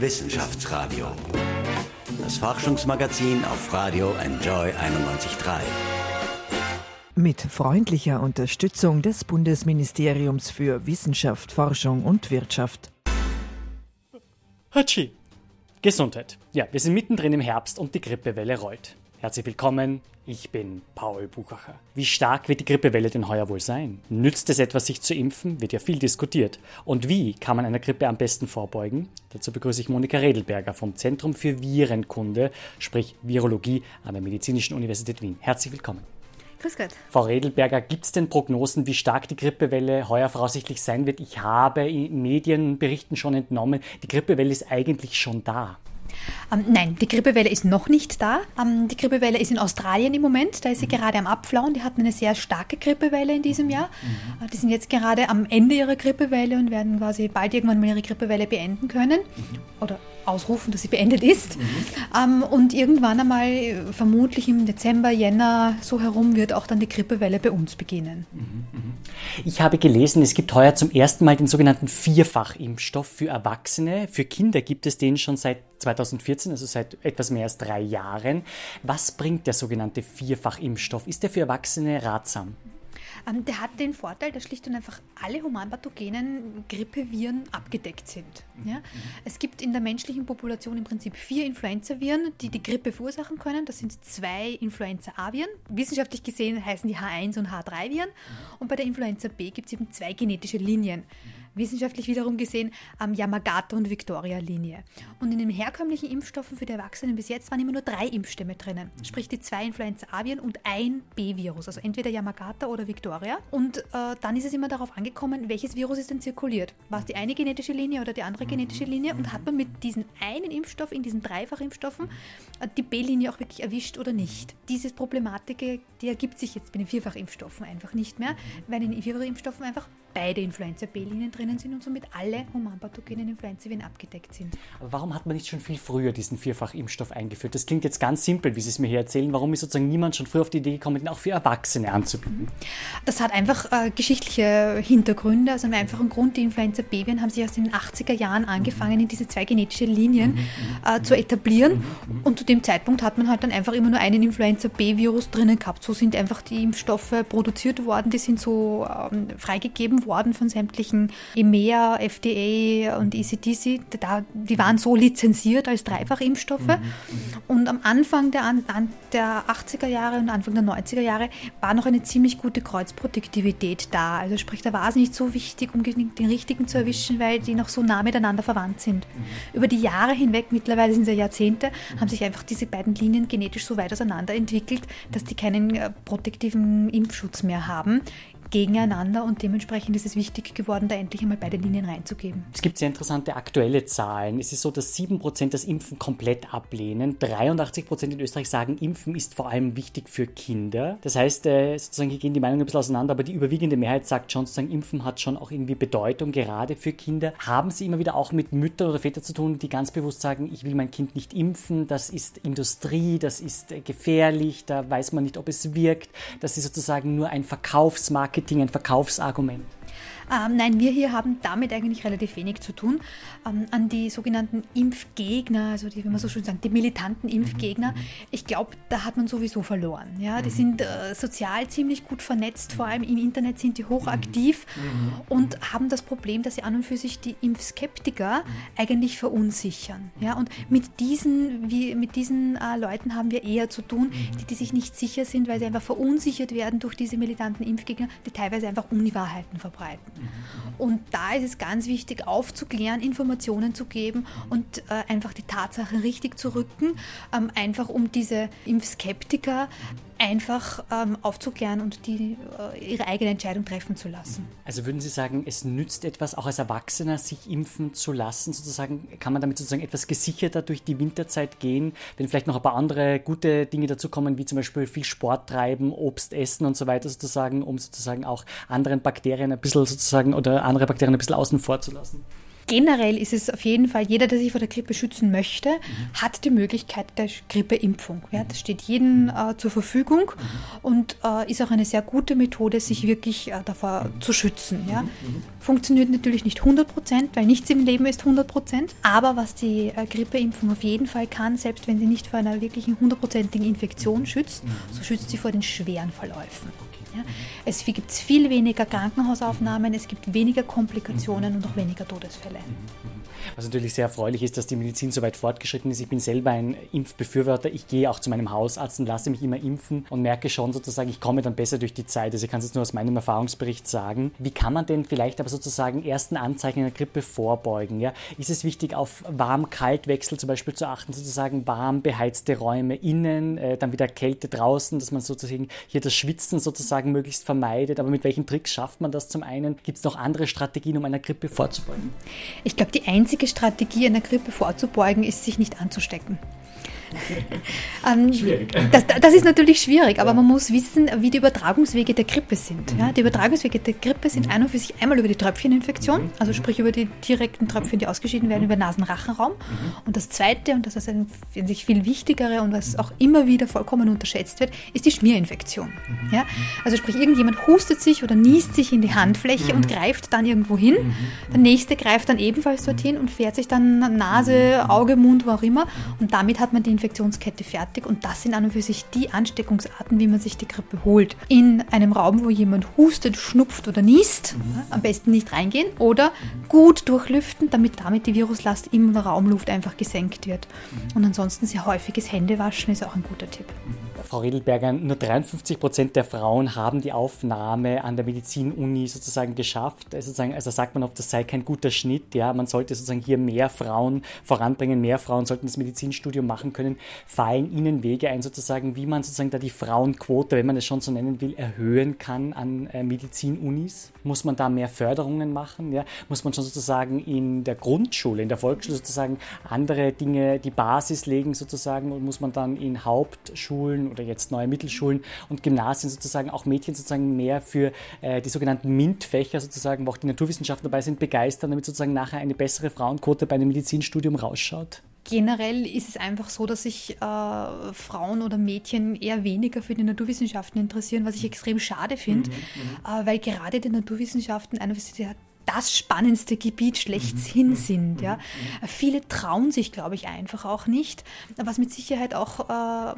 Wissenschaftsradio. Das Forschungsmagazin auf Radio Enjoy 91.3. Mit freundlicher Unterstützung des Bundesministeriums für Wissenschaft, Forschung und Wirtschaft. Hatschi. Gesundheit. Ja, wir sind mittendrin im Herbst und die Grippewelle rollt. Herzlich willkommen, ich bin Paul Buchacher. Wie stark wird die Grippewelle denn heuer wohl sein? Nützt es etwas, sich zu impfen? Wird ja viel diskutiert. Und wie kann man einer Grippe am besten vorbeugen? Dazu begrüße ich Monika Redelberger vom Zentrum für Virenkunde, sprich Virologie an der Medizinischen Universität Wien. Herzlich willkommen. Grüß Gott. Frau Redelberger, gibt es denn Prognosen, wie stark die Grippewelle heuer voraussichtlich sein wird? Ich habe in Medienberichten schon entnommen, die Grippewelle ist eigentlich schon da. Ähm, nein, die Grippewelle ist noch nicht da. Ähm, die Grippewelle ist in Australien im Moment. Da ist sie mhm. gerade am Abflauen. Die hatten eine sehr starke Grippewelle in diesem Jahr. Mhm. Äh, die sind jetzt gerade am Ende ihrer Grippewelle und werden quasi bald irgendwann mal ihre Grippewelle beenden können. Mhm. Oder ausrufen, dass sie beendet ist. Mhm. Ähm, und irgendwann einmal, vermutlich im Dezember, Jänner, so herum, wird auch dann die Grippewelle bei uns beginnen. Mhm. mhm. Ich habe gelesen, es gibt heuer zum ersten Mal den sogenannten Vierfachimpfstoff für Erwachsene. Für Kinder gibt es den schon seit 2014, also seit etwas mehr als drei Jahren. Was bringt der sogenannte Vierfachimpfstoff? Ist der für Erwachsene ratsam? Ähm, der hat den Vorteil, dass schlicht und einfach alle humanpathogenen Grippeviren abgedeckt sind. Ja? Mhm. Es gibt in der menschlichen Population im Prinzip vier Influenzaviren, die die Grippe verursachen können. Das sind zwei Influenza-A-Viren. Wissenschaftlich gesehen heißen die H1 und H3-Viren. Und bei der Influenza B gibt es eben zwei genetische Linien wissenschaftlich wiederum gesehen am Yamagata- und Victoria-Linie. Und in den herkömmlichen Impfstoffen für die Erwachsenen bis jetzt waren immer nur drei Impfstämme drinnen, sprich die zwei Influenza-A-Viren und ein B-Virus, also entweder Yamagata oder Victoria. Und äh, dann ist es immer darauf angekommen, welches Virus ist denn zirkuliert. War es die eine genetische Linie oder die andere genetische Linie? Und hat man mit diesem einen Impfstoff, in diesen Dreifachimpfstoffen, äh, die B-Linie auch wirklich erwischt oder nicht? Diese Problematik, die ergibt sich jetzt bei den Vierfachimpfstoffen einfach nicht mehr, weil in den Vierfachimpfstoffen einfach beide Influenza-B-Linien drinnen sind und somit alle humanpathogenen Influenza-Viren abgedeckt sind. Aber warum hat man nicht schon viel früher diesen Vierfach-Impfstoff eingeführt? Das klingt jetzt ganz simpel, wie Sie es mir hier erzählen. Warum ist sozusagen niemand schon früher auf die Idee gekommen, den auch für Erwachsene anzubieten? Das hat einfach äh, geschichtliche Hintergründe. Also im einfachen Grund, die Influenza-B-Viren haben sich erst in den 80er Jahren angefangen, in diese zwei genetische Linien mhm, mhm. äh, zu etablieren. Mhm, und zu dem Zeitpunkt hat man halt dann einfach immer nur einen Influenza-B-Virus drinnen gehabt. So sind einfach die Impfstoffe produziert worden, die sind so ähm, freigegeben worden von sämtlichen EMEA, FDA und ECDC. Da, die waren so lizenziert als Dreifachimpfstoffe. Mhm, mhm. Und am Anfang der, der 80er Jahre und Anfang der 90er Jahre war noch eine ziemlich gute Kreuzproduktivität da. Also sprich, da war es nicht so wichtig, um den richtigen zu erwischen, weil die noch so nah miteinander verwandt sind. Mhm. Über die Jahre hinweg, mittlerweile sind es ja Jahrzehnte, haben sich einfach diese beiden Linien genetisch so weit auseinander entwickelt, dass die keinen äh, protektiven Impfschutz mehr haben gegeneinander und dementsprechend ist es wichtig geworden, da endlich einmal beide Linien reinzugeben. Es gibt sehr interessante aktuelle Zahlen. Es ist so, dass 7% das Impfen komplett ablehnen. 83% in Österreich sagen, Impfen ist vor allem wichtig für Kinder. Das heißt, äh, sozusagen hier gehen die Meinungen ein bisschen auseinander, aber die überwiegende Mehrheit sagt schon, sozusagen, Impfen hat schon auch irgendwie Bedeutung, gerade für Kinder. Haben Sie immer wieder auch mit Müttern oder Vätern zu tun, die ganz bewusst sagen, ich will mein Kind nicht impfen, das ist Industrie, das ist äh, gefährlich, da weiß man nicht, ob es wirkt, das ist sozusagen nur ein Verkaufsmarkt Marketing, ein Verkaufsargument. Ähm, nein, wir hier haben damit eigentlich relativ wenig zu tun. Ähm, an die sogenannten Impfgegner, also die, wie man so schön sagt, die militanten Impfgegner, mhm. ich glaube, da hat man sowieso verloren. Ja? Die mhm. sind äh, sozial ziemlich gut vernetzt, vor allem im Internet sind die hochaktiv mhm. und haben das Problem, dass sie an und für sich die Impfskeptiker eigentlich verunsichern. Ja? Und mit diesen, wie, mit diesen äh, Leuten haben wir eher zu tun, die, die sich nicht sicher sind, weil sie einfach verunsichert werden durch diese militanten Impfgegner, die teilweise einfach Unwahrheiten verbreiten. Und da ist es ganz wichtig, aufzuklären, Informationen zu geben und äh, einfach die Tatsachen richtig zu rücken, ähm, einfach um diese Impfskeptiker einfach ähm, aufzuklären und die, äh, ihre eigene Entscheidung treffen zu lassen. Also würden Sie sagen, es nützt etwas, auch als Erwachsener sich impfen zu lassen? Sozusagen, kann man damit sozusagen etwas gesicherter durch die Winterzeit gehen, wenn vielleicht noch ein paar andere gute Dinge dazu kommen, wie zum Beispiel viel Sport treiben, Obst essen und so weiter sozusagen, um sozusagen auch anderen Bakterien ein bisschen sozusagen oder andere Bakterien ein bisschen außen vor zu lassen? Generell ist es auf jeden Fall, jeder, der sich vor der Grippe schützen möchte, mhm. hat die Möglichkeit der Grippeimpfung. Ja, das steht jedem äh, zur Verfügung mhm. und äh, ist auch eine sehr gute Methode, sich wirklich äh, davor mhm. zu schützen. Ja. Funktioniert natürlich nicht 100 Prozent, weil nichts im Leben ist 100 Prozent. Aber was die äh, Grippeimpfung auf jeden Fall kann, selbst wenn sie nicht vor einer wirklichen hundertprozentigen Infektion schützt, so schützt sie vor den schweren Verläufen. Ja. Es gibt viel weniger Krankenhausaufnahmen, es gibt weniger Komplikationen und auch weniger Todesfälle. Was natürlich sehr erfreulich ist, dass die Medizin so weit fortgeschritten ist. Ich bin selber ein Impfbefürworter. Ich gehe auch zu meinem Hausarzt und lasse mich immer impfen und merke schon sozusagen, ich komme dann besser durch die Zeit. Also ich kann es jetzt nur aus meinem Erfahrungsbericht sagen. Wie kann man denn vielleicht aber sozusagen ersten Anzeichen einer Grippe vorbeugen? Ja? Ist es wichtig, auf Warm-Kalt-Wechsel zum Beispiel zu achten, sozusagen warm beheizte Räume innen, äh, dann wieder Kälte draußen, dass man sozusagen hier das Schwitzen sozusagen möglichst vermeidet. Aber mit welchen Tricks schafft man das zum einen? Gibt es noch andere Strategien, um einer Grippe vorzubeugen? Ich glaube, die einzige Strategie, einer Grippe vorzubeugen, ist, sich nicht anzustecken. Ähm, schwierig. Das, das, ist natürlich schwierig, aber ja. man muss wissen, wie die Übertragungswege der Grippe sind. Mhm. Ja, die Übertragungswege der Grippe sind mhm. ein und für sich einmal über die Tröpfcheninfektion, mhm. also sprich über die direkten Tröpfchen, die ausgeschieden werden, über Nasenrachenraum. Mhm. Und das zweite, und das ist ein sich viel wichtigere und was auch immer wieder vollkommen unterschätzt wird, ist die Schmierinfektion. Mhm. Ja, also sprich, irgendjemand hustet sich oder niest sich in die Handfläche und greift dann irgendwo hin. Der nächste greift dann ebenfalls dorthin und fährt sich dann Nase, Auge, Mund, wo auch immer. Und damit hat man die Infektionskette fertig und das sind an und für sich die Ansteckungsarten, wie man sich die Grippe holt. In einem Raum, wo jemand hustet, schnupft oder niest, mhm. am besten nicht reingehen oder gut durchlüften, damit damit die Viruslast in der Raumluft einfach gesenkt wird. Mhm. Und ansonsten sehr häufiges Händewaschen ist auch ein guter Tipp. Frau Riedelberger, nur 53 Prozent der Frauen haben die Aufnahme an der Medizinuni sozusagen geschafft. Also, sozusagen, also sagt man oft, das sei kein guter Schnitt. Ja, man sollte sozusagen hier mehr Frauen voranbringen, mehr Frauen sollten das Medizinstudium machen können. Fallen Ihnen Wege ein, sozusagen, wie man sozusagen da die Frauenquote, wenn man es schon so nennen will, erhöhen kann an äh, Medizinunis? Muss man da mehr Förderungen machen? Ja? Muss man schon sozusagen in der Grundschule, in der Volksschule sozusagen andere Dinge, die Basis legen sozusagen und muss man dann in Hauptschulen oder jetzt neue Mittelschulen und Gymnasien sozusagen auch Mädchen sozusagen mehr für äh, die sogenannten MINT-Fächer sozusagen, wo auch die Naturwissenschaften dabei sind, begeistern, damit sozusagen nachher eine bessere Frauenquote bei einem Medizinstudium rausschaut? Generell ist es einfach so, dass sich äh, Frauen oder Mädchen eher weniger für die Naturwissenschaften interessieren, was ich extrem schade finde, mhm, mhm, äh, weil gerade die Naturwissenschaften einfach das spannendste Gebiet schlechthin mhm. sind. Ja. Mhm. Viele trauen sich, glaube ich, einfach auch nicht. Was mit Sicherheit auch äh,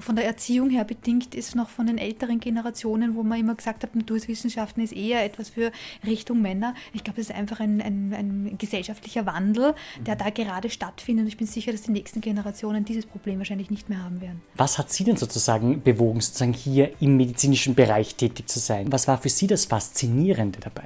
von der Erziehung her bedingt ist, noch von den älteren Generationen, wo man immer gesagt hat, Naturwissenschaften ist eher etwas für Richtung Männer. Ich glaube, das ist einfach ein, ein, ein, gesellschaftlicher Wandel, der da gerade stattfindet. Und ich bin sicher, dass die nächsten Generationen dieses Problem wahrscheinlich nicht mehr haben werden. Was hat Sie denn sozusagen bewogen, sozusagen hier im medizinischen Bereich tätig zu sein? Was war für Sie das Faszinierende dabei?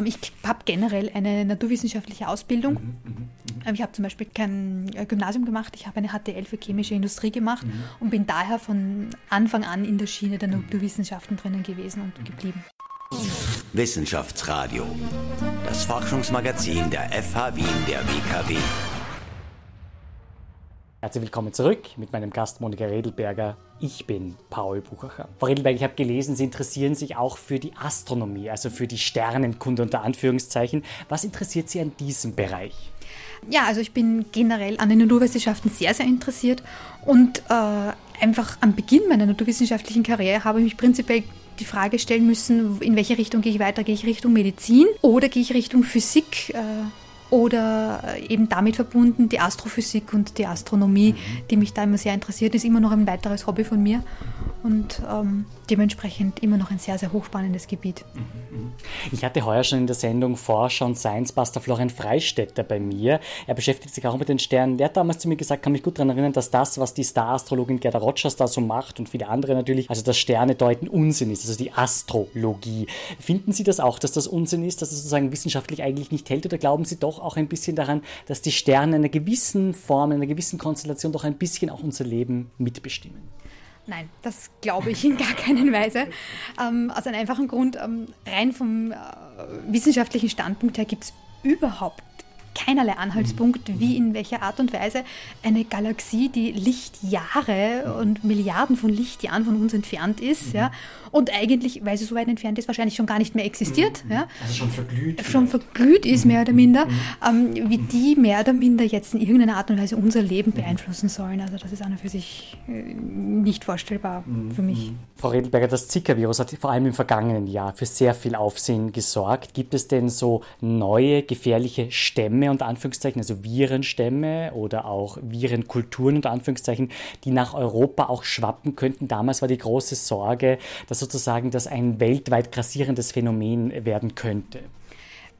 Ähm, ich habe generell eine naturwissenschaftliche Ausbildung. Mhm, mh, mh. Ähm, ich habe zum Beispiel kein äh, Gymnasium gemacht, ich habe eine HTL für chemische Industrie gemacht mhm. und bin daher von Anfang an in der Schiene der Naturwissenschaften drinnen gewesen und geblieben. Wissenschaftsradio, das Forschungsmagazin der FH Wien der WKW. Herzlich willkommen zurück mit meinem Gast Monika Redelberger. Ich bin Paul Buchacher. Frau Redelberger, ich habe gelesen, Sie interessieren sich auch für die Astronomie, also für die Sternenkunde unter Anführungszeichen. Was interessiert Sie an diesem Bereich? Ja, also ich bin generell an den Naturwissenschaften sehr, sehr interessiert und äh, einfach am Beginn meiner naturwissenschaftlichen Karriere habe ich mich prinzipiell die Frage stellen müssen, in welche Richtung gehe ich weiter? Gehe ich Richtung Medizin oder gehe ich Richtung Physik? Äh, oder eben damit verbunden die Astrophysik und die Astronomie, mhm. die mich da immer sehr interessiert, ist immer noch ein weiteres Hobby von mir und ähm, dementsprechend immer noch ein sehr, sehr hochspannendes Gebiet. Mhm. Ich hatte heuer schon in der Sendung Forscher und Science-Buster Florian Freistetter bei mir. Er beschäftigt sich auch mit den Sternen. Der hat damals zu mir gesagt, kann mich gut daran erinnern, dass das, was die Star-Astrologin Gerda Rogers da so macht und viele andere natürlich, also das Sterne deuten Unsinn ist, also die Astrologie. Finden Sie das auch, dass das Unsinn ist, dass es sozusagen wissenschaftlich eigentlich nicht hält oder glauben Sie doch auch ein bisschen daran, dass die Sterne in einer gewissen Form, in einer gewissen Konstellation doch ein bisschen auch unser Leben mitbestimmen? Nein, das glaube ich in gar keinen Weise. Ähm, aus einem einfachen Grund, ähm, rein vom äh, wissenschaftlichen Standpunkt her gibt es überhaupt keinerlei Anhaltspunkt, wie in welcher Art und Weise eine Galaxie, die Lichtjahre und Milliarden von Lichtjahren von uns entfernt ist, ja, und eigentlich, weil sie so weit entfernt ist, wahrscheinlich schon gar nicht mehr existiert. Mhm. Ja. Also schon verglüht. Schon verglüht ist, mehr oder minder, mhm. ähm, wie die mehr oder minder jetzt in irgendeiner Art und Weise unser Leben beeinflussen sollen. Also das ist an und für sich äh, nicht vorstellbar mhm. für mich. Frau Redelberger, das Zika-Virus hat vor allem im vergangenen Jahr für sehr viel Aufsehen gesorgt. Gibt es denn so neue gefährliche Stämme unter Anführungszeichen, also Virenstämme oder auch Virenkulturen unter Anführungszeichen, die nach Europa auch schwappen könnten? Damals war die große Sorge, dass sozusagen das ein weltweit grassierendes Phänomen werden könnte.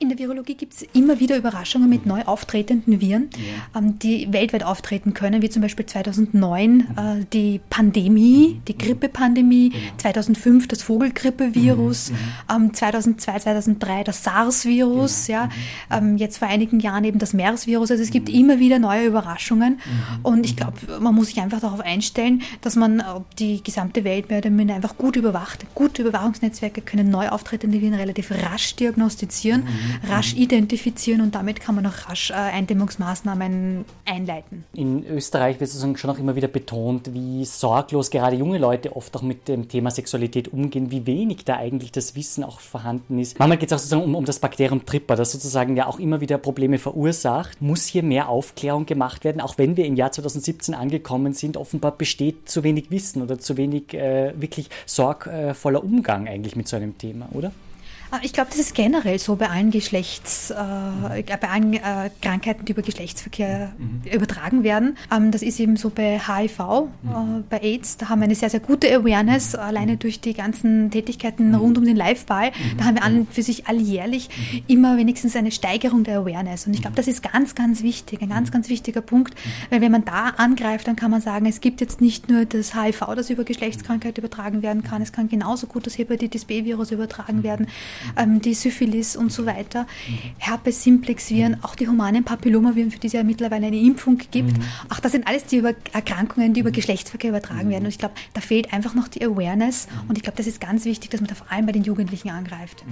In der Virologie gibt es immer wieder Überraschungen mit neu auftretenden Viren, ja. ähm, die weltweit auftreten können, wie zum Beispiel 2009 mhm. äh, die Pandemie, die Grippepandemie, genau. 2005 das Vogelgrippevirus, mhm. ähm, 2002, 2003 das SARS-Virus, genau. ja, mhm. ähm, jetzt vor einigen Jahren eben das MERS-Virus. Also es gibt mhm. immer wieder neue Überraschungen mhm. und ich glaube, man muss sich einfach darauf einstellen, dass man äh, die gesamte Welt mehr oder minder einfach gut überwacht. Gute Überwachungsnetzwerke können neu auftretende Viren relativ rasch diagnostizieren. Mhm rasch identifizieren und damit kann man auch rasch äh, Eindämmungsmaßnahmen einleiten. In Österreich wird sozusagen schon auch immer wieder betont, wie sorglos gerade junge Leute oft auch mit dem Thema Sexualität umgehen, wie wenig da eigentlich das Wissen auch vorhanden ist. Manchmal geht es auch sozusagen um, um das Bakterium Tripper, das sozusagen ja auch immer wieder Probleme verursacht. Muss hier mehr Aufklärung gemacht werden, auch wenn wir im Jahr 2017 angekommen sind? Offenbar besteht zu wenig Wissen oder zu wenig äh, wirklich sorgvoller Umgang eigentlich mit so einem Thema, oder? Ah, ich glaube, das ist generell so bei allen Geschlechts, äh, bei allen äh, Krankheiten, die über Geschlechtsverkehr mhm. übertragen werden. Ähm, das ist eben so bei HIV, mhm. äh, bei AIDS. Da haben wir eine sehr, sehr gute Awareness, mhm. alleine durch die ganzen Tätigkeiten mhm. rund um den Liveball. Mhm. Da haben wir an für sich alljährlich mhm. immer wenigstens eine Steigerung der Awareness. Und ich glaube, das ist ganz, ganz wichtig, ein ganz, ganz wichtiger Punkt. Weil wenn man da angreift, dann kann man sagen, es gibt jetzt nicht nur das HIV, das über Geschlechtskrankheit übertragen werden kann, es kann genauso gut das Hepatitis B-Virus übertragen werden ähm, die Syphilis und so weiter, Herpes simplex Viren, auch die humanen Papillomaviren, für die es ja mittlerweile eine Impfung gibt. Mhm. Auch das sind alles die über Erkrankungen, die über Geschlechtsverkehr übertragen werden. Und ich glaube, da fehlt einfach noch die Awareness. Und ich glaube, das ist ganz wichtig, dass man da vor allem bei den Jugendlichen angreift.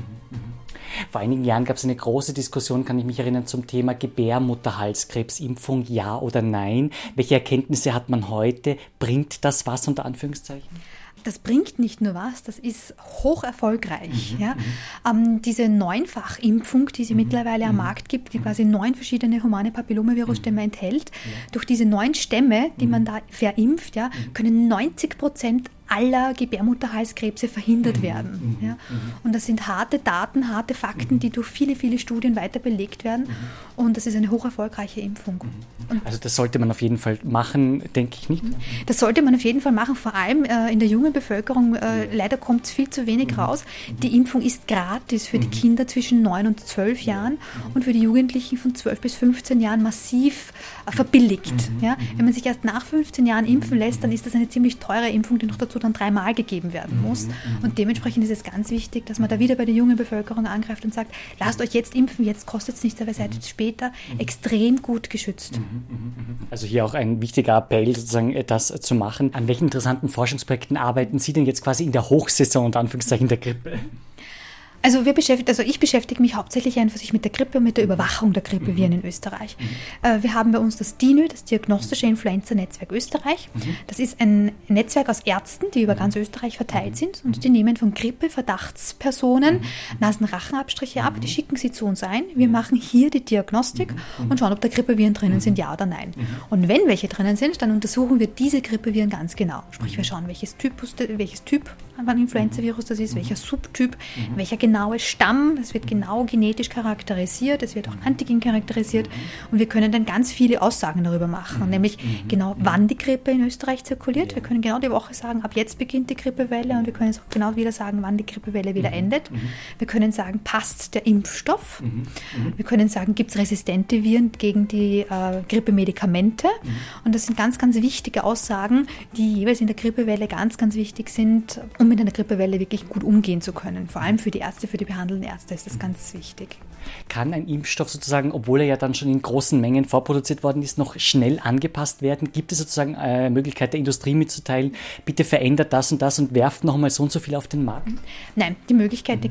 Vor einigen Jahren gab es eine große Diskussion, kann ich mich erinnern, zum Thema Gebärmutterhalskrebsimpfung, ja oder nein. Welche Erkenntnisse hat man heute? Bringt das was unter Anführungszeichen? Das bringt nicht nur was, das ist hoch erfolgreich. Mhm, ja. Mhm. Ähm, diese Neunfachimpfung, die es mhm, mittlerweile am mhm. Markt gibt, die quasi neun verschiedene humane Papillomavirusstämme enthält, ja. durch diese neun Stämme, die man da verimpft, ja, können 90 Prozent aller Gebärmutterhalskrebse verhindert mhm. werden. Mhm. Ja. Mhm. Und das sind harte Daten, harte Fakten, mhm. die durch viele, viele Studien weiter belegt werden. Mhm. Und das ist eine hoch erfolgreiche Impfung. Und also das sollte man auf jeden Fall machen, denke ich nicht. Das sollte man auf jeden Fall machen, vor allem äh, in der jungen Bevölkerung. Äh, leider kommt es viel zu wenig raus. Die Impfung ist gratis für die Kinder zwischen 9 und 12 Jahren und für die Jugendlichen von 12 bis 15 Jahren massiv äh, verbilligt. Ja. Wenn man sich erst nach 15 Jahren impfen lässt, dann ist das eine ziemlich teure Impfung, die noch dazu dann dreimal gegeben werden muss. Mhm, mhm. Und dementsprechend ist es ganz wichtig, dass man da wieder bei der jungen Bevölkerung angreift und sagt, lasst euch jetzt impfen, jetzt kostet es nichts, aber seid jetzt später mhm. extrem gut geschützt. Also hier auch ein wichtiger Appell, sozusagen das zu machen. An welchen interessanten Forschungsprojekten arbeiten Sie denn jetzt quasi in der Hochsaison, unter Anführungszeichen, der Grippe? Also, wir beschäftigen, also ich beschäftige mich hauptsächlich einfach mit der Grippe und mit der Überwachung der Grippeviren mhm. in Österreich. Mhm. Äh, wir haben bei uns das DINÖ, das Diagnostische Influenza-Netzwerk Österreich. Mhm. Das ist ein Netzwerk aus Ärzten, die über ganz Österreich verteilt sind und die nehmen von Grippe Verdachtspersonen Nasenrachenabstriche ab, die schicken sie zu uns ein. Wir machen hier die Diagnostik und schauen, ob da Grippeviren drinnen sind, ja oder nein. Und wenn welche drinnen sind, dann untersuchen wir diese Grippeviren ganz genau. Sprich, wir schauen, welches, Typus, welches Typ an Influenza-Virus das ist, welcher Subtyp, welcher genaue Stamm, das wird genau genetisch charakterisiert, es wird auch Antigen charakterisiert und wir können dann ganz viele Aussagen darüber machen, mhm. nämlich mhm. genau wann die Grippe in Österreich zirkuliert. Wir können genau die Woche sagen, ab jetzt beginnt die Grippewelle und wir können auch genau wieder sagen, wann die Grippewelle wieder mhm. endet. Wir können sagen, passt der Impfstoff. Wir können sagen, gibt es resistente Viren gegen die äh, Grippemedikamente und das sind ganz, ganz wichtige Aussagen, die jeweils in der Grippewelle ganz, ganz wichtig sind, um mit einer Grippewelle wirklich gut umgehen zu können, vor allem für die Ärzte Ärzte, für die behandelnden Ärzte ist das ganz wichtig. Kann ein Impfstoff sozusagen, obwohl er ja dann schon in großen Mengen vorproduziert worden ist, noch schnell angepasst werden? Gibt es sozusagen eine Möglichkeit der Industrie mitzuteilen, bitte verändert das und das und werft nochmal so und so viel auf den Markt? Nein, die Möglichkeit mhm.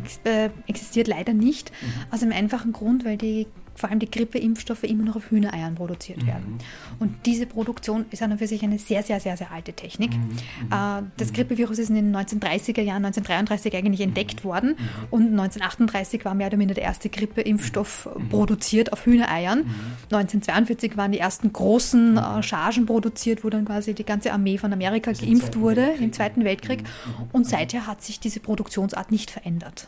existiert leider nicht. Mhm. Aus einem einfachen Grund, weil die vor allem die Grippeimpfstoffe immer noch auf Hühnereiern produziert werden. Mhm. Und diese Produktion ist an und für sich eine sehr, sehr, sehr, sehr alte Technik. Mhm. Äh, das Grippevirus ist in den 1930er Jahren, 1933 eigentlich entdeckt worden und 1938 war mehr oder minder der erste Grippeimpfstoff produziert auf Hühnereiern. 1942 waren die ersten großen äh, Chargen produziert, wo dann quasi die ganze Armee von Amerika geimpft wurde im Zweiten Weltkrieg. Und seither hat sich diese Produktionsart nicht verändert.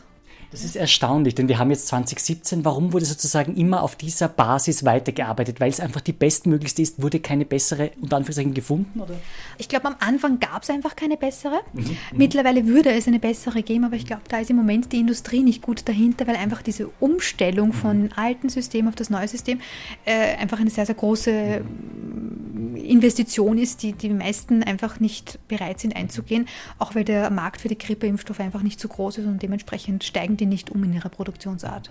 Das ist erstaunlich, denn wir haben jetzt 2017. Warum wurde sozusagen immer auf dieser Basis weitergearbeitet? Weil es einfach die bestmöglichste ist, wurde keine bessere, unter Anführungszeichen, gefunden? Oder? Ich glaube, am Anfang gab es einfach keine bessere. Mhm, mhm. Mittlerweile würde es eine bessere geben, aber ich glaube, da ist im Moment die Industrie nicht gut dahinter, weil einfach diese Umstellung von mhm. alten System auf das neue System äh, einfach eine sehr, sehr große Investition ist, die die meisten einfach nicht bereit sind einzugehen, auch weil der Markt für die Grippeimpfstoffe einfach nicht so groß ist und dementsprechend steigen die nicht um in ihrer Produktionsart.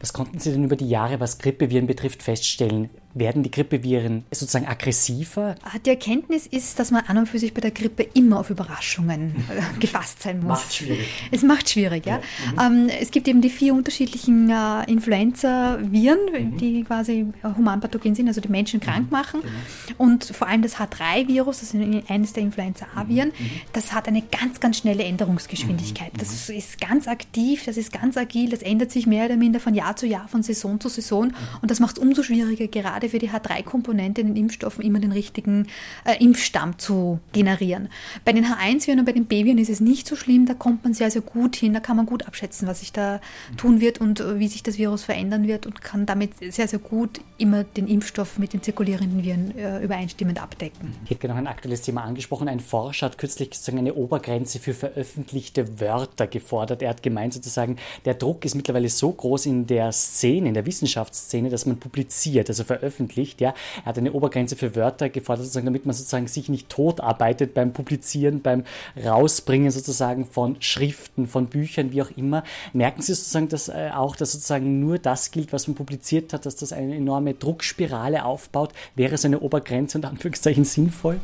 Was konnten Sie denn über die Jahre, was Grippeviren betrifft, feststellen? Werden die Grippeviren sozusagen aggressiver? Die Erkenntnis ist, dass man an und für sich bei der Grippe immer auf Überraschungen äh, gefasst sein muss. Macht schwierig. Es macht schwierig, ja. ja. Mhm. Ähm, es gibt eben die vier unterschiedlichen äh, Influenza-Viren, mhm. die quasi äh, humanpathogen sind, also die Menschen krank mhm. machen. Genau. Und vor allem das H3-Virus, das ist eines der Influenza-A-Viren, mhm. das hat eine ganz, ganz schnelle Änderungsgeschwindigkeit. Mhm. Das ist ganz aktiv, das ist ganz agil, das ändert sich mehr oder minder von Jahr zu Jahr, von Saison zu Saison. Und das macht es umso schwieriger, gerade für die H3-Komponente in den Impfstoffen immer den richtigen äh, Impfstamm zu generieren. Bei den H1-Viren und bei den B-Viren ist es nicht so schlimm, da kommt man sehr, sehr gut hin, da kann man gut abschätzen, was sich da tun wird und äh, wie sich das Virus verändern wird und kann damit sehr, sehr gut immer den Impfstoff mit den zirkulierenden Viren äh, übereinstimmend abdecken. Ich hätte noch ein aktuelles Thema angesprochen. Ein Forscher hat kürzlich sozusagen eine Obergrenze für veröffentlichte Wörter gefordert. Er hat gemeint sozusagen, der Druck ist mittlerweile so groß in der Szene, in der Wissenschaftsszene, dass man publiziert, also veröffentlicht. Ja. Er hat eine Obergrenze für Wörter gefordert, sozusagen, damit man sozusagen sich nicht totarbeitet beim Publizieren, beim Rausbringen sozusagen von Schriften, von Büchern, wie auch immer. Merken Sie sozusagen dass, äh, auch, dass sozusagen nur das gilt, was man publiziert hat, dass das eine enorme Druckspirale aufbaut? Wäre so eine Obergrenze unter Anführungszeichen sinnvoll?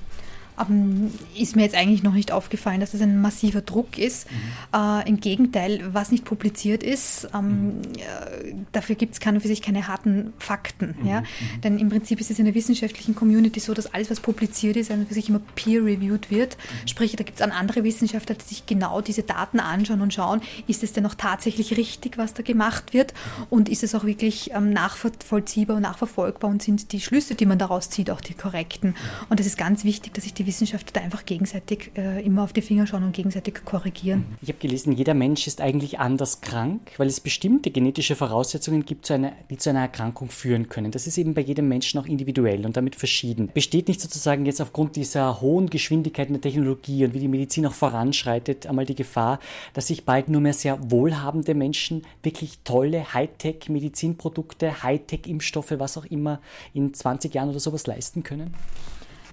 Ähm, ist mir jetzt eigentlich noch nicht aufgefallen, dass das ein massiver Druck ist. Mhm. Äh, Im Gegenteil, was nicht publiziert ist, ähm, mhm. äh, dafür gibt es keine, für sich keine harten Fakten. Mhm. Ja? Mhm. Denn im Prinzip ist es in der wissenschaftlichen Community so, dass alles, was publiziert ist, für sich immer peer-reviewed wird. Mhm. Sprich, da gibt es dann andere Wissenschaftler, die sich genau diese Daten anschauen und schauen, ist es denn auch tatsächlich richtig, was da gemacht wird und ist es auch wirklich ähm, nachvollziehbar und nachverfolgbar und sind die Schlüsse, die man daraus zieht, auch die korrekten. Und es ist ganz wichtig, dass sich die Wissenschaftler da einfach gegenseitig äh, immer auf die Finger schauen und gegenseitig korrigieren. Ich habe gelesen, jeder Mensch ist eigentlich anders krank, weil es bestimmte genetische Voraussetzungen gibt, zu einer, die zu einer Erkrankung führen können. Das ist eben bei jedem Menschen auch individuell und damit verschieden. Besteht nicht sozusagen jetzt aufgrund dieser hohen Geschwindigkeit in der Technologie und wie die Medizin auch voranschreitet, einmal die Gefahr, dass sich bald nur mehr sehr wohlhabende Menschen wirklich tolle Hightech-Medizinprodukte, Hightech-Impfstoffe, was auch immer in 20 Jahren oder sowas leisten können?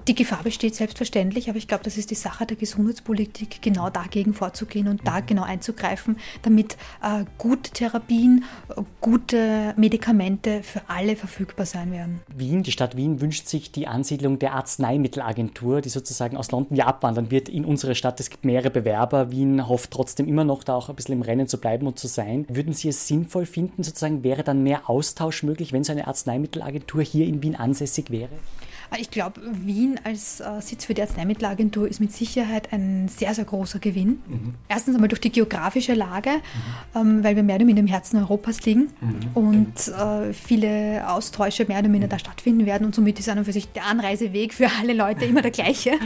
Die Gefahr besteht selbstverständlich, aber ich glaube, das ist die Sache der Gesundheitspolitik, genau dagegen vorzugehen und da genau einzugreifen, damit äh, gute Therapien, gute Medikamente für alle verfügbar sein werden. Wien, die Stadt Wien wünscht sich die Ansiedlung der Arzneimittelagentur, die sozusagen aus London ja abwandern wird in unsere Stadt. Es gibt mehrere Bewerber. Wien hofft trotzdem immer noch, da auch ein bisschen im Rennen zu bleiben und zu sein. Würden Sie es sinnvoll finden, sozusagen, wäre dann mehr Austausch möglich, wenn so eine Arzneimittelagentur hier in Wien ansässig wäre? Ich glaube, Wien als äh, Sitz für die Arzneimittelagentur ist mit Sicherheit ein sehr, sehr großer Gewinn. Mhm. Erstens einmal durch die geografische Lage, mhm. ähm, weil wir mehr oder minder im Herzen Europas liegen mhm. und äh, viele Austausche mehr oder minder da stattfinden werden und somit ist an und für sich der Anreiseweg für alle Leute immer der gleiche.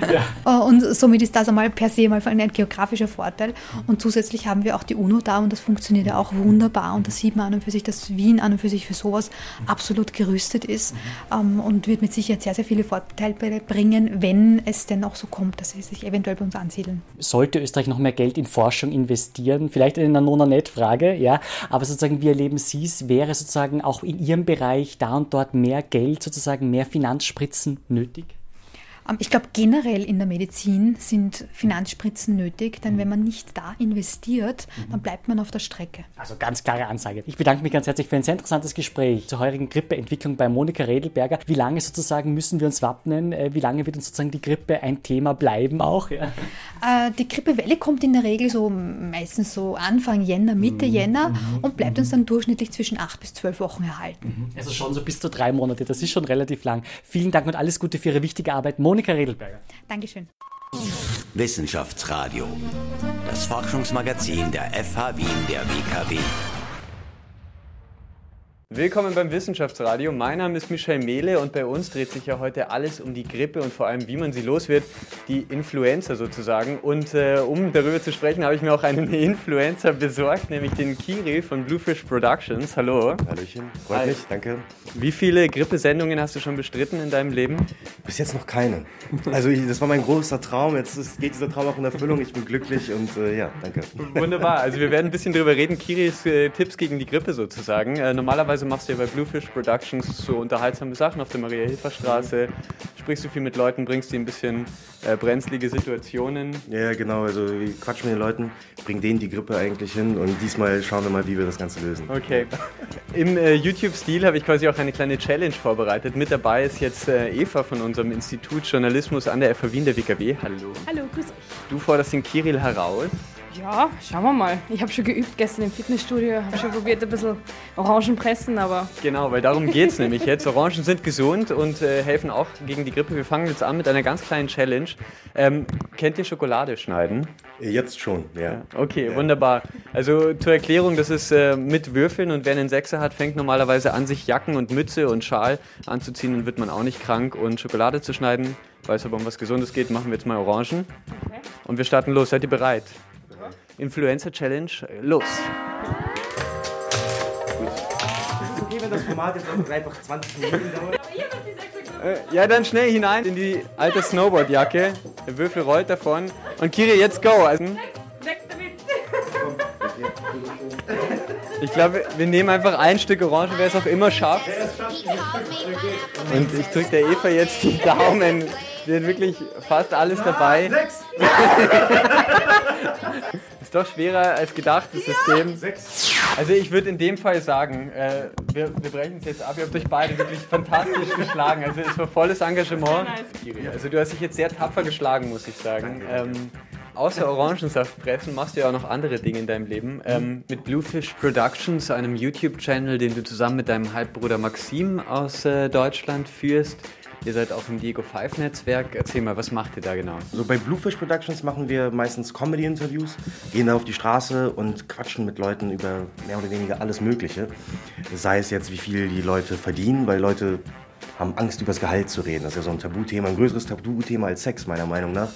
ja. äh, und somit ist das einmal per se mal ein, geografischer Vorteil. Und zusätzlich haben wir auch die UNO da und das funktioniert ja auch wunderbar und da sieht man an und für sich, dass Wien an und für sich für sowas absolut gerüstet ist mhm. ähm, und wird mit Sicherheit sehr, sehr viel viele Vorteile bringen, wenn es denn auch so kommt, dass sie sich eventuell bei uns ansiedeln. Sollte Österreich noch mehr Geld in Forschung investieren? Vielleicht eine Nona-Net-Frage, ja. Aber sozusagen, wie erleben Sie es? Wäre sozusagen auch in Ihrem Bereich da und dort mehr Geld, sozusagen mehr Finanzspritzen nötig? Ähm, ich glaube, generell in der Medizin sind Finanzspritzen nötig, denn wenn man nicht da investiert, dann bleibt man auf der Strecke. Also ganz klare Ansage. Ich bedanke mich ganz herzlich für ein sehr interessantes Gespräch zur heurigen Grippeentwicklung bei Monika Redelberger. Wie lange sozusagen müssen wir uns wappnen? Äh, wie lange wird uns sozusagen die Grippe ein Thema bleiben auch? Ja. Äh, die Grippewelle kommt in der Regel so meistens so Anfang Jänner, Mitte mhm. Jänner mhm. und bleibt uns dann durchschnittlich zwischen acht bis zwölf Wochen erhalten. Also schon so bis zu drei Monate. Das ist schon relativ lang. Vielen Dank und alles Gute für Ihre wichtige Arbeit. Monika Redelberger. Dankeschön. Wissenschaftsradio. Das Forschungsmagazin der FH Wien der WKW. Willkommen beim Wissenschaftsradio. Mein Name ist Michel Mehle und bei uns dreht sich ja heute alles um die Grippe und vor allem, wie man sie los wird, die Influenza sozusagen. Und äh, um darüber zu sprechen, habe ich mir auch einen Influencer besorgt, nämlich den Kiri von Bluefish Productions. Hallo. Hallöchen, freut Hi. mich, danke. Wie viele Grippesendungen hast du schon bestritten in deinem Leben? Bis jetzt noch keine. Also ich, das war mein großer Traum. Jetzt ist, geht dieser Traum auch in Erfüllung. Ich bin glücklich und äh, ja, danke. Wunderbar. Also wir werden ein bisschen darüber reden. Kiris äh, Tipps gegen die Grippe sozusagen. Äh, normalerweise Normalerweise machst du ja bei Bluefish Productions so unterhaltsame Sachen auf der Maria-Hilfer-Straße, sprichst du viel mit Leuten, bringst die ein bisschen äh, brenzlige Situationen. Ja, genau, also wir quatschen mit den Leuten, bringen denen die Grippe eigentlich hin und diesmal schauen wir mal, wie wir das Ganze lösen. Okay. Im äh, YouTube-Stil habe ich quasi auch eine kleine Challenge vorbereitet. Mit dabei ist jetzt äh, Eva von unserem Institut Journalismus an der FH Wien der WKW. Hallo. Hallo, grüß euch. Du forderst den Kirill heraus. Ja, schauen wir mal. Ich habe schon geübt gestern im Fitnessstudio, habe schon probiert ein bisschen Orangen pressen, aber... Genau, weil darum geht es nämlich jetzt. Orangen sind gesund und äh, helfen auch gegen die Grippe. Wir fangen jetzt an mit einer ganz kleinen Challenge. Ähm, kennt ihr Schokolade schneiden? Jetzt schon, ja. Okay, ja. wunderbar. Also zur Erklärung, das ist äh, mit Würfeln und wer einen Sechser hat, fängt normalerweise an, sich Jacken und Mütze und Schal anzuziehen, dann wird man auch nicht krank. Und Schokolade zu schneiden, weil es aber um was Gesundes geht, machen wir jetzt mal Orangen. Okay. Und wir starten los. Seid ihr bereit? Influencer Challenge, los! Okay, wenn das Format jetzt einfach 20 Minuten dauert. Äh, ja, dann schnell hinein in die alte Snowboardjacke. Der Würfel rollt davon. Und Kiri, jetzt go! Also, ich glaube, wir nehmen einfach ein Stück Orange, wer es auch immer schafft. Und ich drücke der Eva jetzt die Daumen. Sie hat wirklich fast alles dabei. Ist doch schwerer als gedacht, das System. Also ich würde in dem Fall sagen, äh, wir, wir brechen es jetzt ab. Ihr habt euch beide wirklich fantastisch geschlagen. Also es war volles Engagement. Also du hast dich jetzt sehr tapfer geschlagen, muss ich sagen. Ähm, außer Orangensaft pressen machst du ja auch noch andere Dinge in deinem Leben. Ähm, mit Bluefish Productions, einem YouTube-Channel, den du zusammen mit deinem Halbbruder Maxim aus äh, Deutschland führst. Ihr seid auch im Diego Five Netzwerk. Erzähl mal, was macht ihr da genau? So bei Bluefish Productions machen wir meistens Comedy-Interviews, gehen da auf die Straße und quatschen mit Leuten über mehr oder weniger alles Mögliche. Sei es jetzt, wie viel die Leute verdienen, weil Leute haben Angst, über das Gehalt zu reden. Das ist ja so ein Tabuthema, ein größeres Tabuthema als Sex, meiner Meinung nach.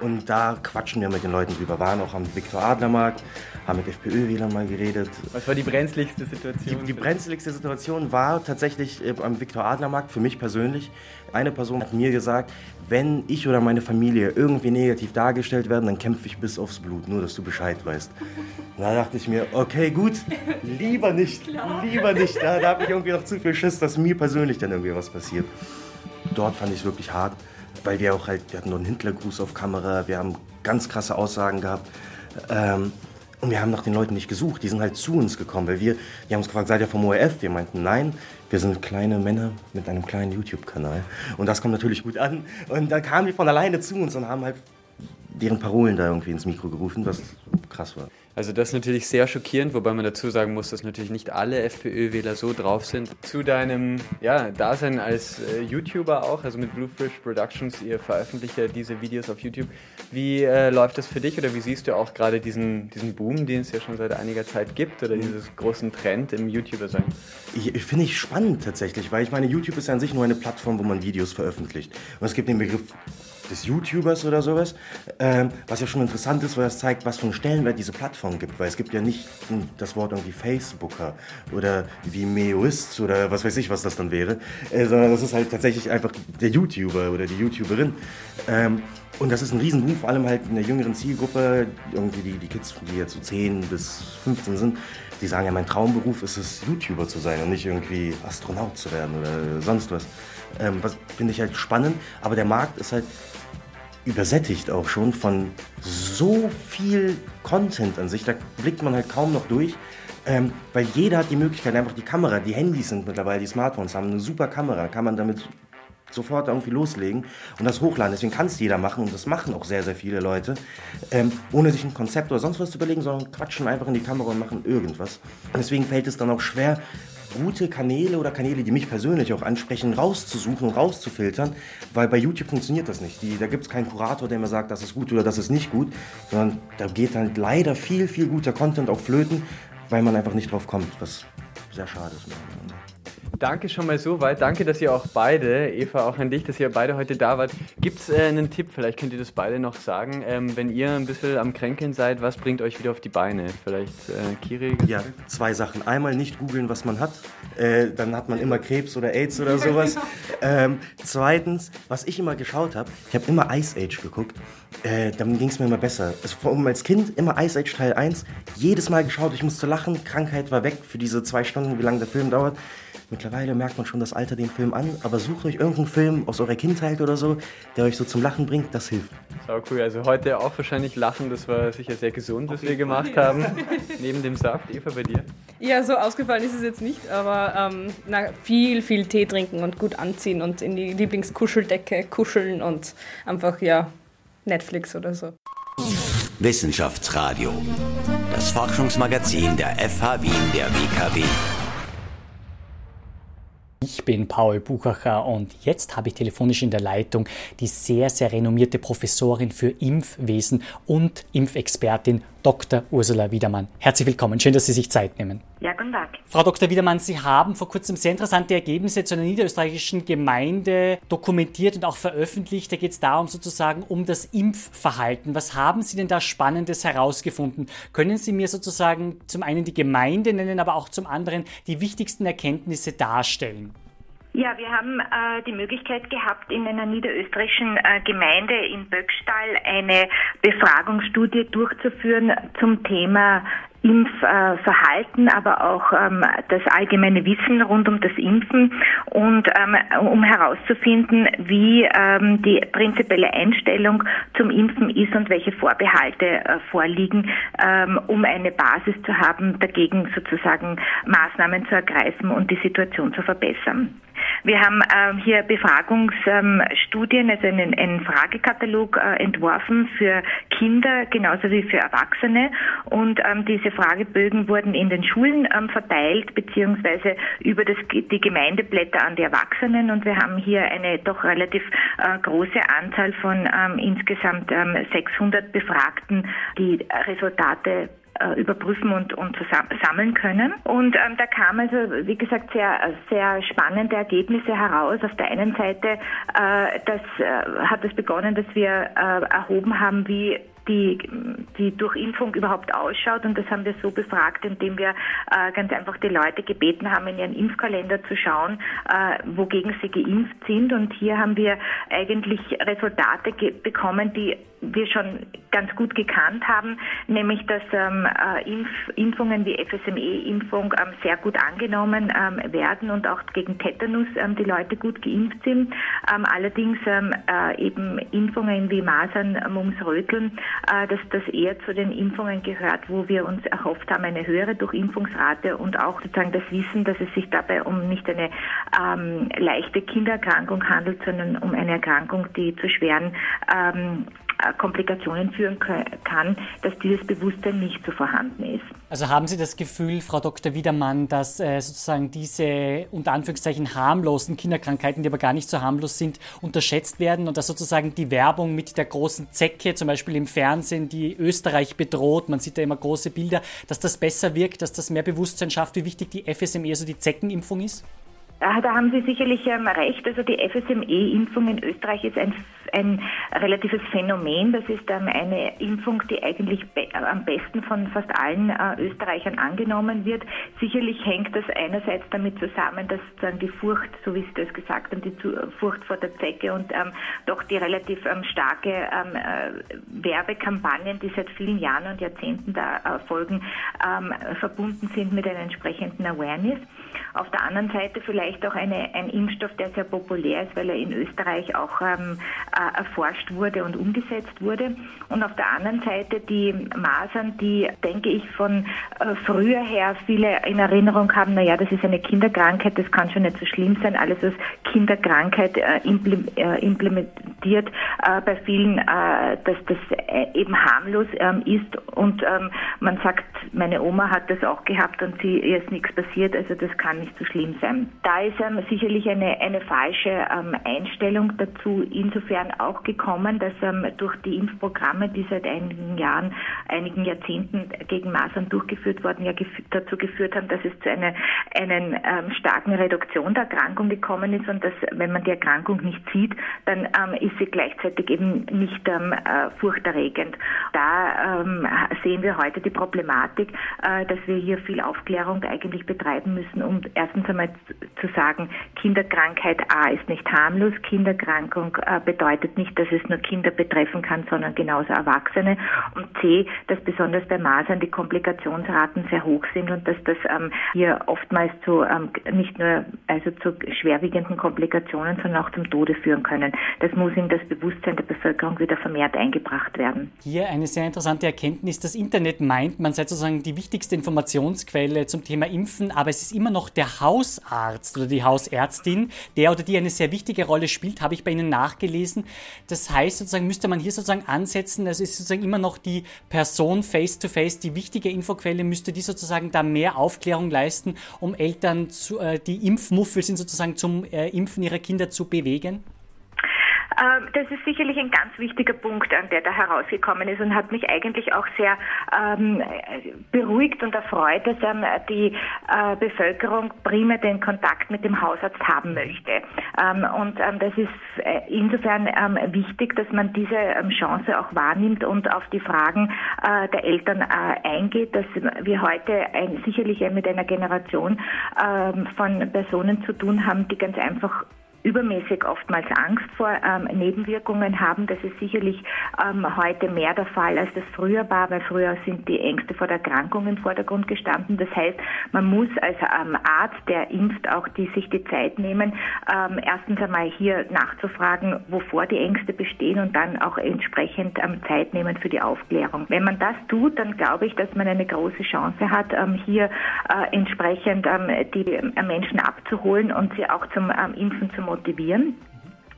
Und da quatschen wir mit den Leuten drüber. Waren auch am Viktor Adlermarkt, haben mit FPÖ-Wählern mal geredet. Was war die brenzligste Situation? Die, die brenzligste Situation war tatsächlich äh, am Viktor Adlermarkt, für mich persönlich. Eine Person hat mir gesagt, wenn ich oder meine Familie irgendwie negativ dargestellt werden, dann kämpfe ich bis aufs Blut, nur dass du Bescheid weißt. Da dachte ich mir, okay, gut, lieber nicht, lieber nicht. Da, da habe ich irgendwie noch zu viel Schiss, dass mir persönlich dann irgendwie was passiert. Dort fand ich es wirklich hart, weil wir auch halt, wir hatten noch einen Hitlergruß auf Kamera, wir haben ganz krasse Aussagen gehabt. Ähm, und wir haben nach den Leuten nicht gesucht, die sind halt zu uns gekommen, weil wir, die haben uns gefragt, seid ihr vom ORF? Wir meinten, nein, wir sind kleine Männer mit einem kleinen YouTube-Kanal. Und das kommt natürlich gut an. Und dann kamen die von alleine zu uns und haben halt deren Parolen da irgendwie ins Mikro gerufen, was krass war. Also das ist natürlich sehr schockierend, wobei man dazu sagen muss, dass natürlich nicht alle FPÖ-Wähler so drauf sind. Zu deinem ja, Dasein als äh, YouTuber auch, also mit Bluefish Productions, ihr veröffentlicht ja diese Videos auf YouTube. Wie äh, läuft das für dich oder wie siehst du auch gerade diesen, diesen Boom, den es ja schon seit einiger Zeit gibt oder mhm. dieses großen Trend im YouTuber-Sein? Ich, Finde ich spannend tatsächlich, weil ich meine, YouTube ist ja an sich nur eine Plattform, wo man Videos veröffentlicht. Und es gibt den Begriff des YouTubers oder sowas, ähm, was ja schon interessant ist, weil das zeigt, was für einen Stellenwert diese Plattform gibt, weil es gibt ja nicht das Wort irgendwie Facebooker oder Vimeoist oder was weiß ich, was das dann wäre, äh, sondern das ist halt tatsächlich einfach der YouTuber oder die YouTuberin. Ähm, und das ist ein Riesenboom, vor allem halt in der jüngeren Zielgruppe, irgendwie die, die Kids, die jetzt so 10 bis 15 sind, die sagen ja, mein Traumberuf ist es, YouTuber zu sein und nicht irgendwie Astronaut zu werden oder sonst was. Ähm, was finde ich halt spannend, aber der Markt ist halt übersättigt auch schon von so viel Content an sich. Da blickt man halt kaum noch durch. Ähm, weil jeder hat die Möglichkeit, einfach die Kamera, die Handys sind mittlerweile, die Smartphones haben eine super Kamera, kann man damit sofort irgendwie loslegen und das hochladen. Deswegen kann es jeder machen und das machen auch sehr, sehr viele Leute, ähm, ohne sich ein Konzept oder sonst was zu überlegen, sondern quatschen einfach in die Kamera und machen irgendwas. Und deswegen fällt es dann auch schwer, gute Kanäle oder Kanäle, die mich persönlich auch ansprechen, rauszusuchen und rauszufiltern, weil bei YouTube funktioniert das nicht. Die, da gibt es keinen Kurator, der mir sagt, das ist gut oder das ist nicht gut, sondern da geht halt leider viel, viel guter Content auch flöten, weil man einfach nicht drauf kommt, was sehr schade ist. Danke schon mal so weit. Danke, dass ihr auch beide, Eva, auch an dich, dass ihr beide heute da wart. Gibt es äh, einen Tipp, vielleicht könnt ihr das beide noch sagen, ähm, wenn ihr ein bisschen am Kränkeln seid, was bringt euch wieder auf die Beine? Vielleicht äh, Kiri? Ja, zwei Sachen. Einmal nicht googeln, was man hat, äh, dann hat man immer Krebs oder AIDS oder sowas. ähm, zweitens, was ich immer geschaut habe, ich habe immer Ice Age geguckt, äh, dann ging es mir immer besser. Also, vor allem als Kind immer Ice Age Teil 1, jedes Mal geschaut, ich musste lachen, Krankheit war weg für diese zwei Stunden, wie lange der Film dauert. Mittlerweile merkt man schon das Alter den Film an, aber sucht euch irgendeinen Film aus eurer Kindheit oder so, der euch so zum Lachen bringt, das hilft. Sau cool, also heute auch wahrscheinlich lachen, das war sicher sehr gesund, was wir gemacht haben. Neben dem Saft, Eva, bei dir? Ja, so ausgefallen ist es jetzt nicht, aber ähm, na, viel, viel Tee trinken und gut anziehen und in die Lieblingskuscheldecke kuscheln und einfach, ja, Netflix oder so. Wissenschaftsradio. Das Forschungsmagazin der FH Wien der WKW. Ich bin Paul Buchacher und jetzt habe ich telefonisch in der Leitung die sehr, sehr renommierte Professorin für Impfwesen und Impfexpertin Dr. Ursula Wiedermann. Herzlich willkommen, schön, dass Sie sich Zeit nehmen. Ja, guten Tag. Frau Dr. Wiedermann, Sie haben vor kurzem sehr interessante Ergebnisse zu einer niederösterreichischen Gemeinde dokumentiert und auch veröffentlicht. Da geht es darum sozusagen um das Impfverhalten. Was haben Sie denn da Spannendes herausgefunden? Können Sie mir sozusagen zum einen die Gemeinde nennen, aber auch zum anderen die wichtigsten Erkenntnisse darstellen? Ja, wir haben äh, die Möglichkeit gehabt, in einer niederösterreichischen äh, Gemeinde in Böckstall eine Befragungsstudie durchzuführen zum Thema Impfverhalten, aber auch ähm, das allgemeine Wissen rund um das Impfen und ähm, um herauszufinden, wie ähm, die prinzipielle Einstellung zum Impfen ist und welche Vorbehalte äh, vorliegen, ähm, um eine Basis zu haben, dagegen sozusagen Maßnahmen zu ergreifen und die Situation zu verbessern. Wir haben ähm, hier Befragungsstudien, also einen, einen Fragekatalog äh, entworfen für Kinder genauso wie für Erwachsene. Und ähm, diese Fragebögen wurden in den Schulen ähm, verteilt, beziehungsweise über das, die Gemeindeblätter an die Erwachsenen. Und wir haben hier eine doch relativ äh, große Anzahl von ähm, insgesamt 600 ähm, Befragten, die Resultate überprüfen und, und sammeln können. Und ähm, da kam also, wie gesagt, sehr, sehr spannende Ergebnisse heraus. Auf der einen Seite äh, das, äh, hat es begonnen, dass wir äh, erhoben haben, wie die, die Durchimpfung überhaupt ausschaut. Und das haben wir so befragt, indem wir äh, ganz einfach die Leute gebeten haben, in ihren Impfkalender zu schauen, äh, wogegen sie geimpft sind. Und hier haben wir eigentlich Resultate bekommen, die wir schon ganz gut gekannt haben, nämlich dass ähm, äh, Impf Impfungen wie FSME-Impfung ähm, sehr gut angenommen ähm, werden und auch gegen Tetanus ähm, die Leute gut geimpft sind. Ähm, allerdings ähm, äh, eben Impfungen wie Masern, Mumps, Röteln äh, dass das eher zu den Impfungen gehört, wo wir uns erhofft haben, eine höhere Durchimpfungsrate und auch sozusagen das Wissen, dass es sich dabei um nicht eine leichte Kindererkrankung handelt, sondern um eine Erkrankung, die zu schweren Komplikationen führen kann, dass dieses Bewusstsein nicht so vorhanden ist. Also haben Sie das Gefühl, Frau Dr. Wiedermann, dass äh, sozusagen diese unter Anführungszeichen harmlosen Kinderkrankheiten, die aber gar nicht so harmlos sind, unterschätzt werden und dass sozusagen die Werbung mit der großen Zecke, zum Beispiel im Fernsehen, die Österreich bedroht, man sieht da immer große Bilder, dass das besser wirkt, dass das mehr Bewusstsein schafft, wie wichtig die FSME, also die Zeckenimpfung ist? Da haben Sie sicherlich ähm, recht. Also die FSME-Impfung in Österreich ist ein ein relatives Phänomen. Das ist ähm, eine Impfung, die eigentlich be am besten von fast allen äh, Österreichern angenommen wird. Sicherlich hängt das einerseits damit zusammen, dass sozusagen die Furcht, so wie Sie das gesagt haben, die zu, Furcht vor der Zecke und ähm, doch die relativ ähm, starke ähm, äh, Werbekampagnen, die seit vielen Jahren und Jahrzehnten da erfolgen, ähm, verbunden sind mit einer entsprechenden Awareness. Auf der anderen Seite vielleicht auch eine, ein Impfstoff, der sehr populär ist, weil er in Österreich auch ähm, äh, erforscht wurde und umgesetzt wurde. Und auf der anderen Seite die Masern, die, denke ich, von äh, früher her viele in Erinnerung haben, naja, das ist eine Kinderkrankheit, das kann schon nicht so schlimm sein. Alles, was Kinderkrankheit äh, äh implementiert bei vielen, dass das eben harmlos ähm, ist. Und ähm, man sagt, meine Oma hat das auch gehabt und sie, ihr ist nichts passiert, also das kann nicht so schlimm sein. Da ist ähm, sicherlich eine, eine falsche Einstellung dazu insofern auch gekommen, dass ähm, durch die Impfprogramme, die seit einigen Jahren, einigen Jahrzehnten gegen Masern durchgeführt wurden, ja gef dazu geführt haben, dass es zu einer einen, ähm, starken Reduktion der Erkrankung gekommen ist und dass, wenn man die Erkrankung nicht sieht, dann ähm, ist sie gleichzeitig eben nicht ähm, äh, furchterregend. Da ähm, sehen wir heute die Problematik, äh, dass wir hier viel Aufklärung eigentlich betreiben müssen, um erstens einmal zu sagen, Kinderkrankheit A ist nicht harmlos, Kinderkrankung äh, bedeutet nicht, dass es nur Kinder betreffen kann, sondern genauso Erwachsene und C, dass besonders bei Masern die Komplikationsraten sehr hoch sind und dass das ähm, hier oftmals zu ähm, nicht nur also zu schwerwiegenden Komplikationen, sondern auch zum Tode führen können. Das muss in das Bewusstsein der Bevölkerung wieder vermehrt eingebracht werden. Hier eine sehr interessante Erkenntnis. Das Internet meint, man sei sozusagen die wichtigste Informationsquelle zum Thema Impfen, aber es ist immer noch der Hausarzt oder die Hausärztin, der oder die eine sehr wichtige Rolle spielt, habe ich bei Ihnen nachgelesen. Das heißt, sozusagen müsste man hier sozusagen ansetzen, es ist sozusagen immer noch die Person face to face, die wichtige Infoquelle, müsste die sozusagen da mehr Aufklärung leisten, um Eltern, zu, äh, die Impfmuffel sind, sozusagen zum äh, Impfen ihrer Kinder zu bewegen? Ähm, das ist sicherlich ein ganz wichtiger Punkt, an der da herausgekommen ist und hat mich eigentlich auch sehr ähm, beruhigt und erfreut, dass ähm, die äh, Bevölkerung primär den Kontakt mit dem Hausarzt haben möchte. Und das ist äh, insofern wichtig, dass man diese Chance auch wahrnimmt und auf die Fragen äh, der Eltern eingeht, dass wir heute ein, sicherlich mit einer Generation von Personen zu tun haben, die ganz einfach übermäßig oftmals Angst vor ähm, Nebenwirkungen haben. Das ist sicherlich ähm, heute mehr der Fall, als das früher war, weil früher sind die Ängste vor der Erkrankung im Vordergrund gestanden. Das heißt, man muss als ähm, Arzt, der impft, auch die, sich die Zeit nehmen, ähm, erstens einmal hier nachzufragen, wovor die Ängste bestehen und dann auch entsprechend ähm, Zeit nehmen für die Aufklärung. Wenn man das tut, dann glaube ich, dass man eine große Chance hat, ähm, hier äh, entsprechend die Menschen abzuholen und sie auch zum Impfen zu motivieren motivieren.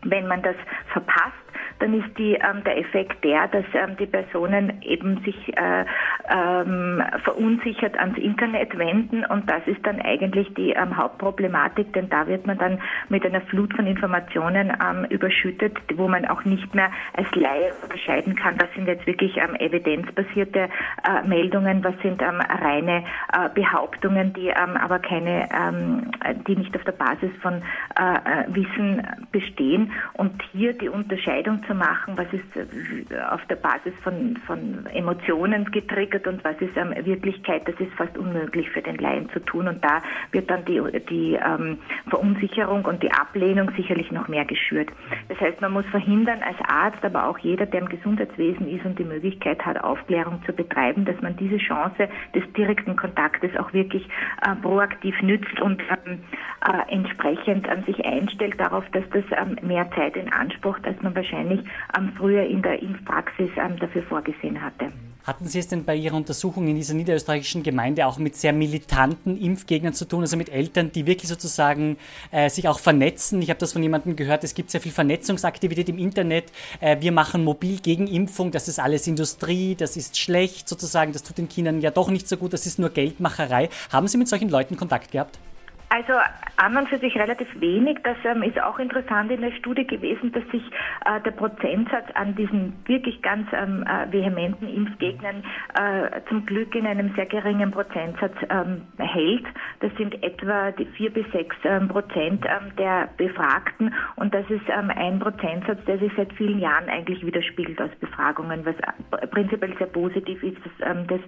Wenn man das verpasst, dann ist die, ähm, der Effekt der, dass ähm, die Personen eben sich äh, ähm, verunsichert ans Internet wenden und das ist dann eigentlich die ähm, Hauptproblematik, denn da wird man dann mit einer Flut von Informationen ähm, überschüttet, wo man auch nicht mehr als Laie unterscheiden kann, was sind jetzt wirklich ähm, evidenzbasierte äh, Meldungen, was sind reine äh, Behauptungen, die aber keine, die nicht auf der Basis von äh, äh, Wissen bestehen. Und hier die Unterscheidung zu machen, was ist äh, auf der Basis von, von Emotionen getriggert und was ist ähm, Wirklichkeit, das ist fast unmöglich für den Laien zu tun. Und da wird dann die, die ähm, Verunsicherung und die Ablehnung sicherlich noch mehr geschürt. Das heißt, man muss verhindern als Arzt, aber auch jeder, der im Gesundheitswesen ist und die Möglichkeit hat, Aufklärung zu betreiben, dass man diese Chance des direkten Kontaktes auch wirklich äh, proaktiv nützt und ähm, äh, entsprechend an sich einstellt darauf, dass das ähm, mehr Zeit in Anspruch, als man wahrscheinlich eigentlich früher in der Impfpraxis ähm, dafür vorgesehen hatte. Hatten Sie es denn bei Ihrer Untersuchung in dieser niederösterreichischen Gemeinde auch mit sehr militanten Impfgegnern zu tun, also mit Eltern, die wirklich sozusagen äh, sich auch vernetzen? Ich habe das von jemandem gehört, es gibt sehr viel Vernetzungsaktivität im Internet. Äh, wir machen mobil gegen Impfung, das ist alles Industrie, das ist schlecht sozusagen, das tut den Kindern ja doch nicht so gut, das ist nur Geldmacherei. Haben Sie mit solchen Leuten Kontakt gehabt? Also an und für sich relativ wenig. Das ähm, ist auch interessant in der Studie gewesen, dass sich äh, der Prozentsatz an diesen wirklich ganz ähm, äh, vehementen Impfgegnern äh, zum Glück in einem sehr geringen Prozentsatz ähm, hält. Das sind etwa die vier bis sechs ähm, Prozent ähm, der Befragten und das ist ähm, ein Prozentsatz, der sich seit vielen Jahren eigentlich widerspiegelt aus Befragungen, was äh, prinzipiell sehr positiv ist, dass, dass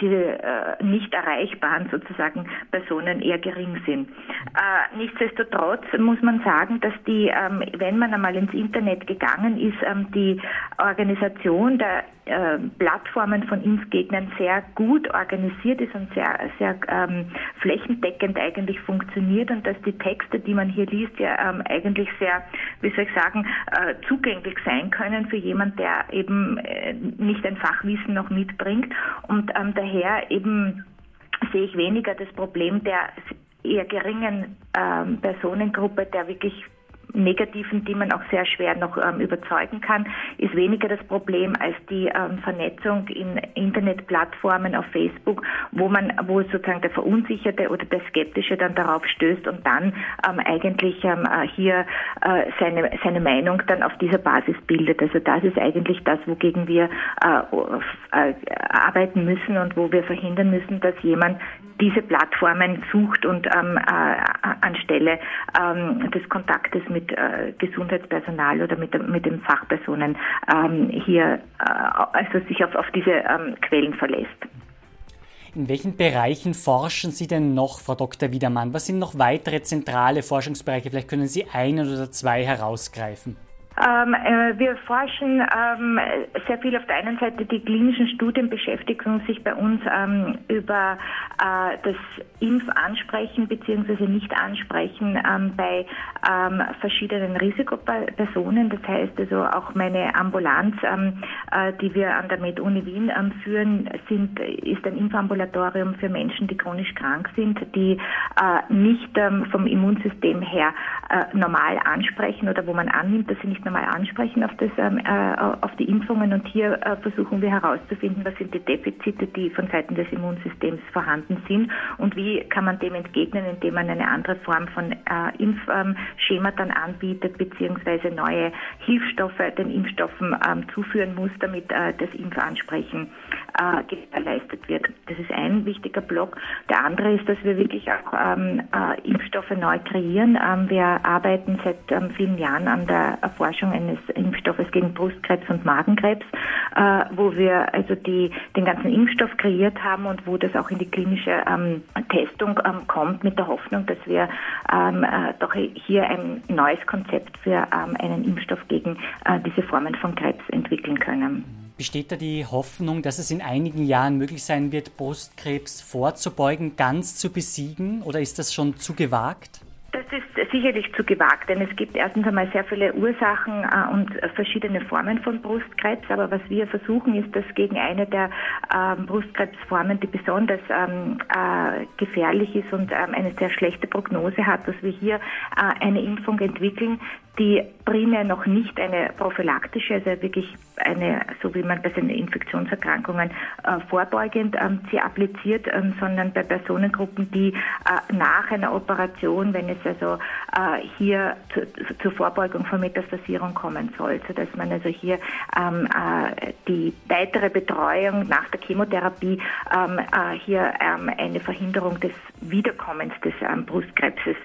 diese äh, nicht erreichbaren sozusagen Personen eher gering sind. Äh, nichtsdestotrotz muss man sagen, dass die, ähm, wenn man einmal ins Internet gegangen ist, ähm, die Organisation der äh, Plattformen von Impfgegnern sehr gut organisiert ist und sehr, sehr ähm, flächendeckend eigentlich funktioniert und dass die Texte, die man hier liest, ja ähm, eigentlich sehr, wie soll ich sagen, äh, zugänglich sein können für jemand, der eben äh, nicht ein Fachwissen noch mitbringt und ähm, daher eben sehe ich weniger das Problem der eher geringen ähm, Personengruppe, der wirklich negativen, die man auch sehr schwer noch ähm, überzeugen kann, ist weniger das Problem als die ähm, Vernetzung in Internetplattformen auf Facebook, wo man, wo sozusagen der Verunsicherte oder der Skeptische dann darauf stößt und dann ähm, eigentlich ähm, äh, hier äh, seine, seine Meinung dann auf dieser Basis bildet. Also das ist eigentlich das, wogegen wir äh, äh arbeiten müssen und wo wir verhindern müssen, dass jemand diese Plattformen sucht und ähm, äh, anstelle ähm, des Kontaktes mit äh, Gesundheitspersonal oder mit, mit den Fachpersonen ähm, hier äh, also sich auf, auf diese ähm, Quellen verlässt. In welchen Bereichen forschen Sie denn noch, Frau Dr. Wiedermann? Was sind noch weitere zentrale Forschungsbereiche? Vielleicht können Sie einen oder zwei herausgreifen. Ähm, äh, wir forschen ähm, sehr viel auf der einen Seite, die klinischen Studien beschäftigen sich bei uns ähm, über äh, das Impfansprechen bzw. Nicht-Ansprechen ähm, bei ähm, verschiedenen Risikopersonen. Das heißt also auch meine Ambulanz, ähm, äh, die wir an der Med-Uni Wien führen, sind, ist ein Impfambulatorium für Menschen, die chronisch krank sind, die äh, nicht vom Immunsystem her äh, normal ansprechen oder wo man annimmt, dass sie nicht normal ansprechen auf, das, ähm, äh, auf die Impfungen und hier äh, versuchen wir herauszufinden, was sind die Defizite, die von Seiten des Immunsystems vorhanden sind und wie kann man dem entgegnen, indem man eine andere Form von äh, Impfschema dann anbietet, beziehungsweise neue Hilfsstoffe den Impfstoffen ähm, zuführen muss, damit äh, das Impfansprechen äh, gewährleistet wird. Das ist ein wichtiger Block. Der andere ist, dass wir wirklich auch ähm, äh, Impfstoffe neu kreieren. Wir arbeiten seit vielen Jahren an der Erforschung Erforschung eines Impfstoffes gegen Brustkrebs und Magenkrebs, äh, wo wir also die, den ganzen Impfstoff kreiert haben und wo das auch in die klinische ähm, Testung ähm, kommt mit der Hoffnung, dass wir ähm, äh, doch hier ein neues Konzept für ähm, einen Impfstoff gegen äh, diese Formen von Krebs entwickeln können. Besteht da die Hoffnung, dass es in einigen Jahren möglich sein wird, Brustkrebs vorzubeugen, ganz zu besiegen? Oder ist das schon zu gewagt? Das ist sicherlich zu gewagt, denn es gibt erstens einmal sehr viele Ursachen äh, und verschiedene Formen von Brustkrebs. Aber was wir versuchen, ist, dass gegen eine der ähm, Brustkrebsformen, die besonders ähm, äh, gefährlich ist und ähm, eine sehr schlechte Prognose hat, dass wir hier äh, eine Impfung entwickeln, die primär noch nicht eine prophylaktische, also wirklich eine, so wie man bei den Infektionserkrankungen äh, vorbeugend ähm, sie appliziert, ähm, sondern bei Personengruppen, die äh, nach einer Operation, wenn es also äh, hier zu, zur Vorbeugung von Metastasierung kommen soll, sodass man also hier ähm, äh, die weitere Betreuung nach der Chemotherapie ähm, äh, hier ähm, eine Verhinderung des Wiederkommens des ähm, Brustkrebses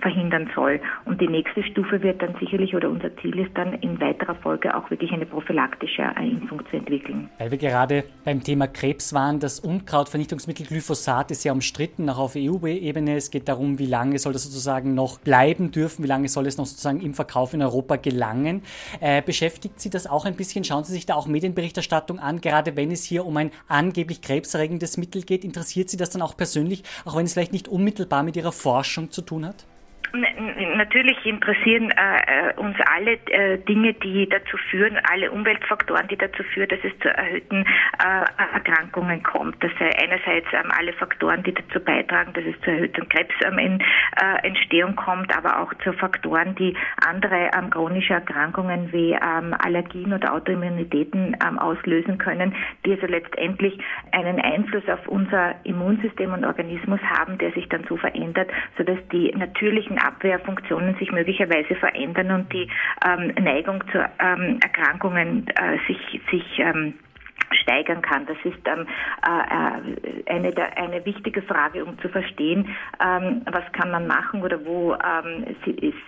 verhindern soll. Und die nächste Stufe Stufe wird dann sicherlich oder unser Ziel ist dann in weiterer Folge auch wirklich eine prophylaktische Impfung zu entwickeln. Weil wir gerade beim Thema Krebs waren, das Unkrautvernichtungsmittel Glyphosat ist ja umstritten, auch auf EU-Ebene. Es geht darum, wie lange soll das sozusagen noch bleiben dürfen, wie lange soll es noch sozusagen im Verkauf in Europa gelangen. Äh, beschäftigt Sie das auch ein bisschen? Schauen Sie sich da auch Medienberichterstattung an, gerade wenn es hier um ein angeblich krebserregendes Mittel geht. Interessiert Sie das dann auch persönlich, auch wenn es vielleicht nicht unmittelbar mit Ihrer Forschung zu tun hat? Natürlich interessieren äh, äh, uns alle äh, Dinge, die dazu führen, alle Umweltfaktoren, die dazu führen, dass es zu erhöhten äh, Erkrankungen kommt. Das sei einerseits ähm, alle Faktoren, die dazu beitragen, dass es zu erhöhten Krebsentstehung ähm, kommt, aber auch zu Faktoren, die andere ähm, chronische Erkrankungen wie ähm, Allergien oder Autoimmunitäten ähm, auslösen können, die also letztendlich einen Einfluss auf unser Immunsystem und Organismus haben, der sich dann so verändert, sodass die natürlichen Abwehrfunktionen sich möglicherweise verändern und die ähm, Neigung zu ähm, Erkrankungen äh, sich, sich ähm, steigern kann. Das ist ähm, äh, eine, der, eine wichtige Frage, um zu verstehen, ähm, was kann man machen oder wo ähm,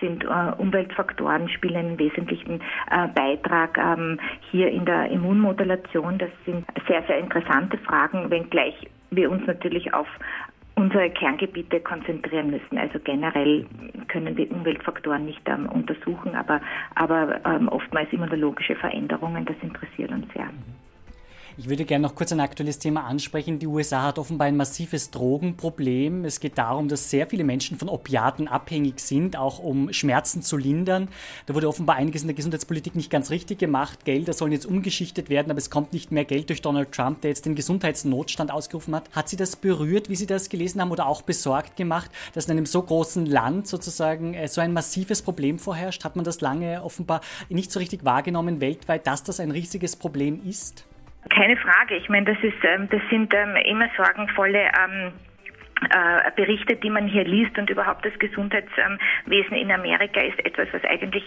sind äh, Umweltfaktoren spielen einen wesentlichen äh, Beitrag ähm, hier in der Immunmodulation. Das sind sehr, sehr interessante Fragen, wenngleich wir uns natürlich auf unsere Kerngebiete konzentrieren müssen. Also generell können wir Umweltfaktoren nicht ähm, untersuchen, aber, aber ähm, oftmals immunologische Veränderungen, das interessiert uns sehr. Ich würde gerne noch kurz ein aktuelles Thema ansprechen. Die USA hat offenbar ein massives Drogenproblem. Es geht darum, dass sehr viele Menschen von Opiaten abhängig sind, auch um Schmerzen zu lindern. Da wurde offenbar einiges in der Gesundheitspolitik nicht ganz richtig gemacht. Gelder sollen jetzt umgeschichtet werden, aber es kommt nicht mehr Geld durch Donald Trump, der jetzt den Gesundheitsnotstand ausgerufen hat. Hat Sie das berührt, wie Sie das gelesen haben, oder auch besorgt gemacht, dass in einem so großen Land sozusagen äh, so ein massives Problem vorherrscht? Hat man das lange offenbar nicht so richtig wahrgenommen weltweit, dass das ein riesiges Problem ist? Keine Frage. Ich meine, das ist, ähm, das sind ähm, immer sorgenvolle äh, Berichte, die man hier liest und überhaupt das Gesundheitswesen in Amerika ist etwas, was eigentlich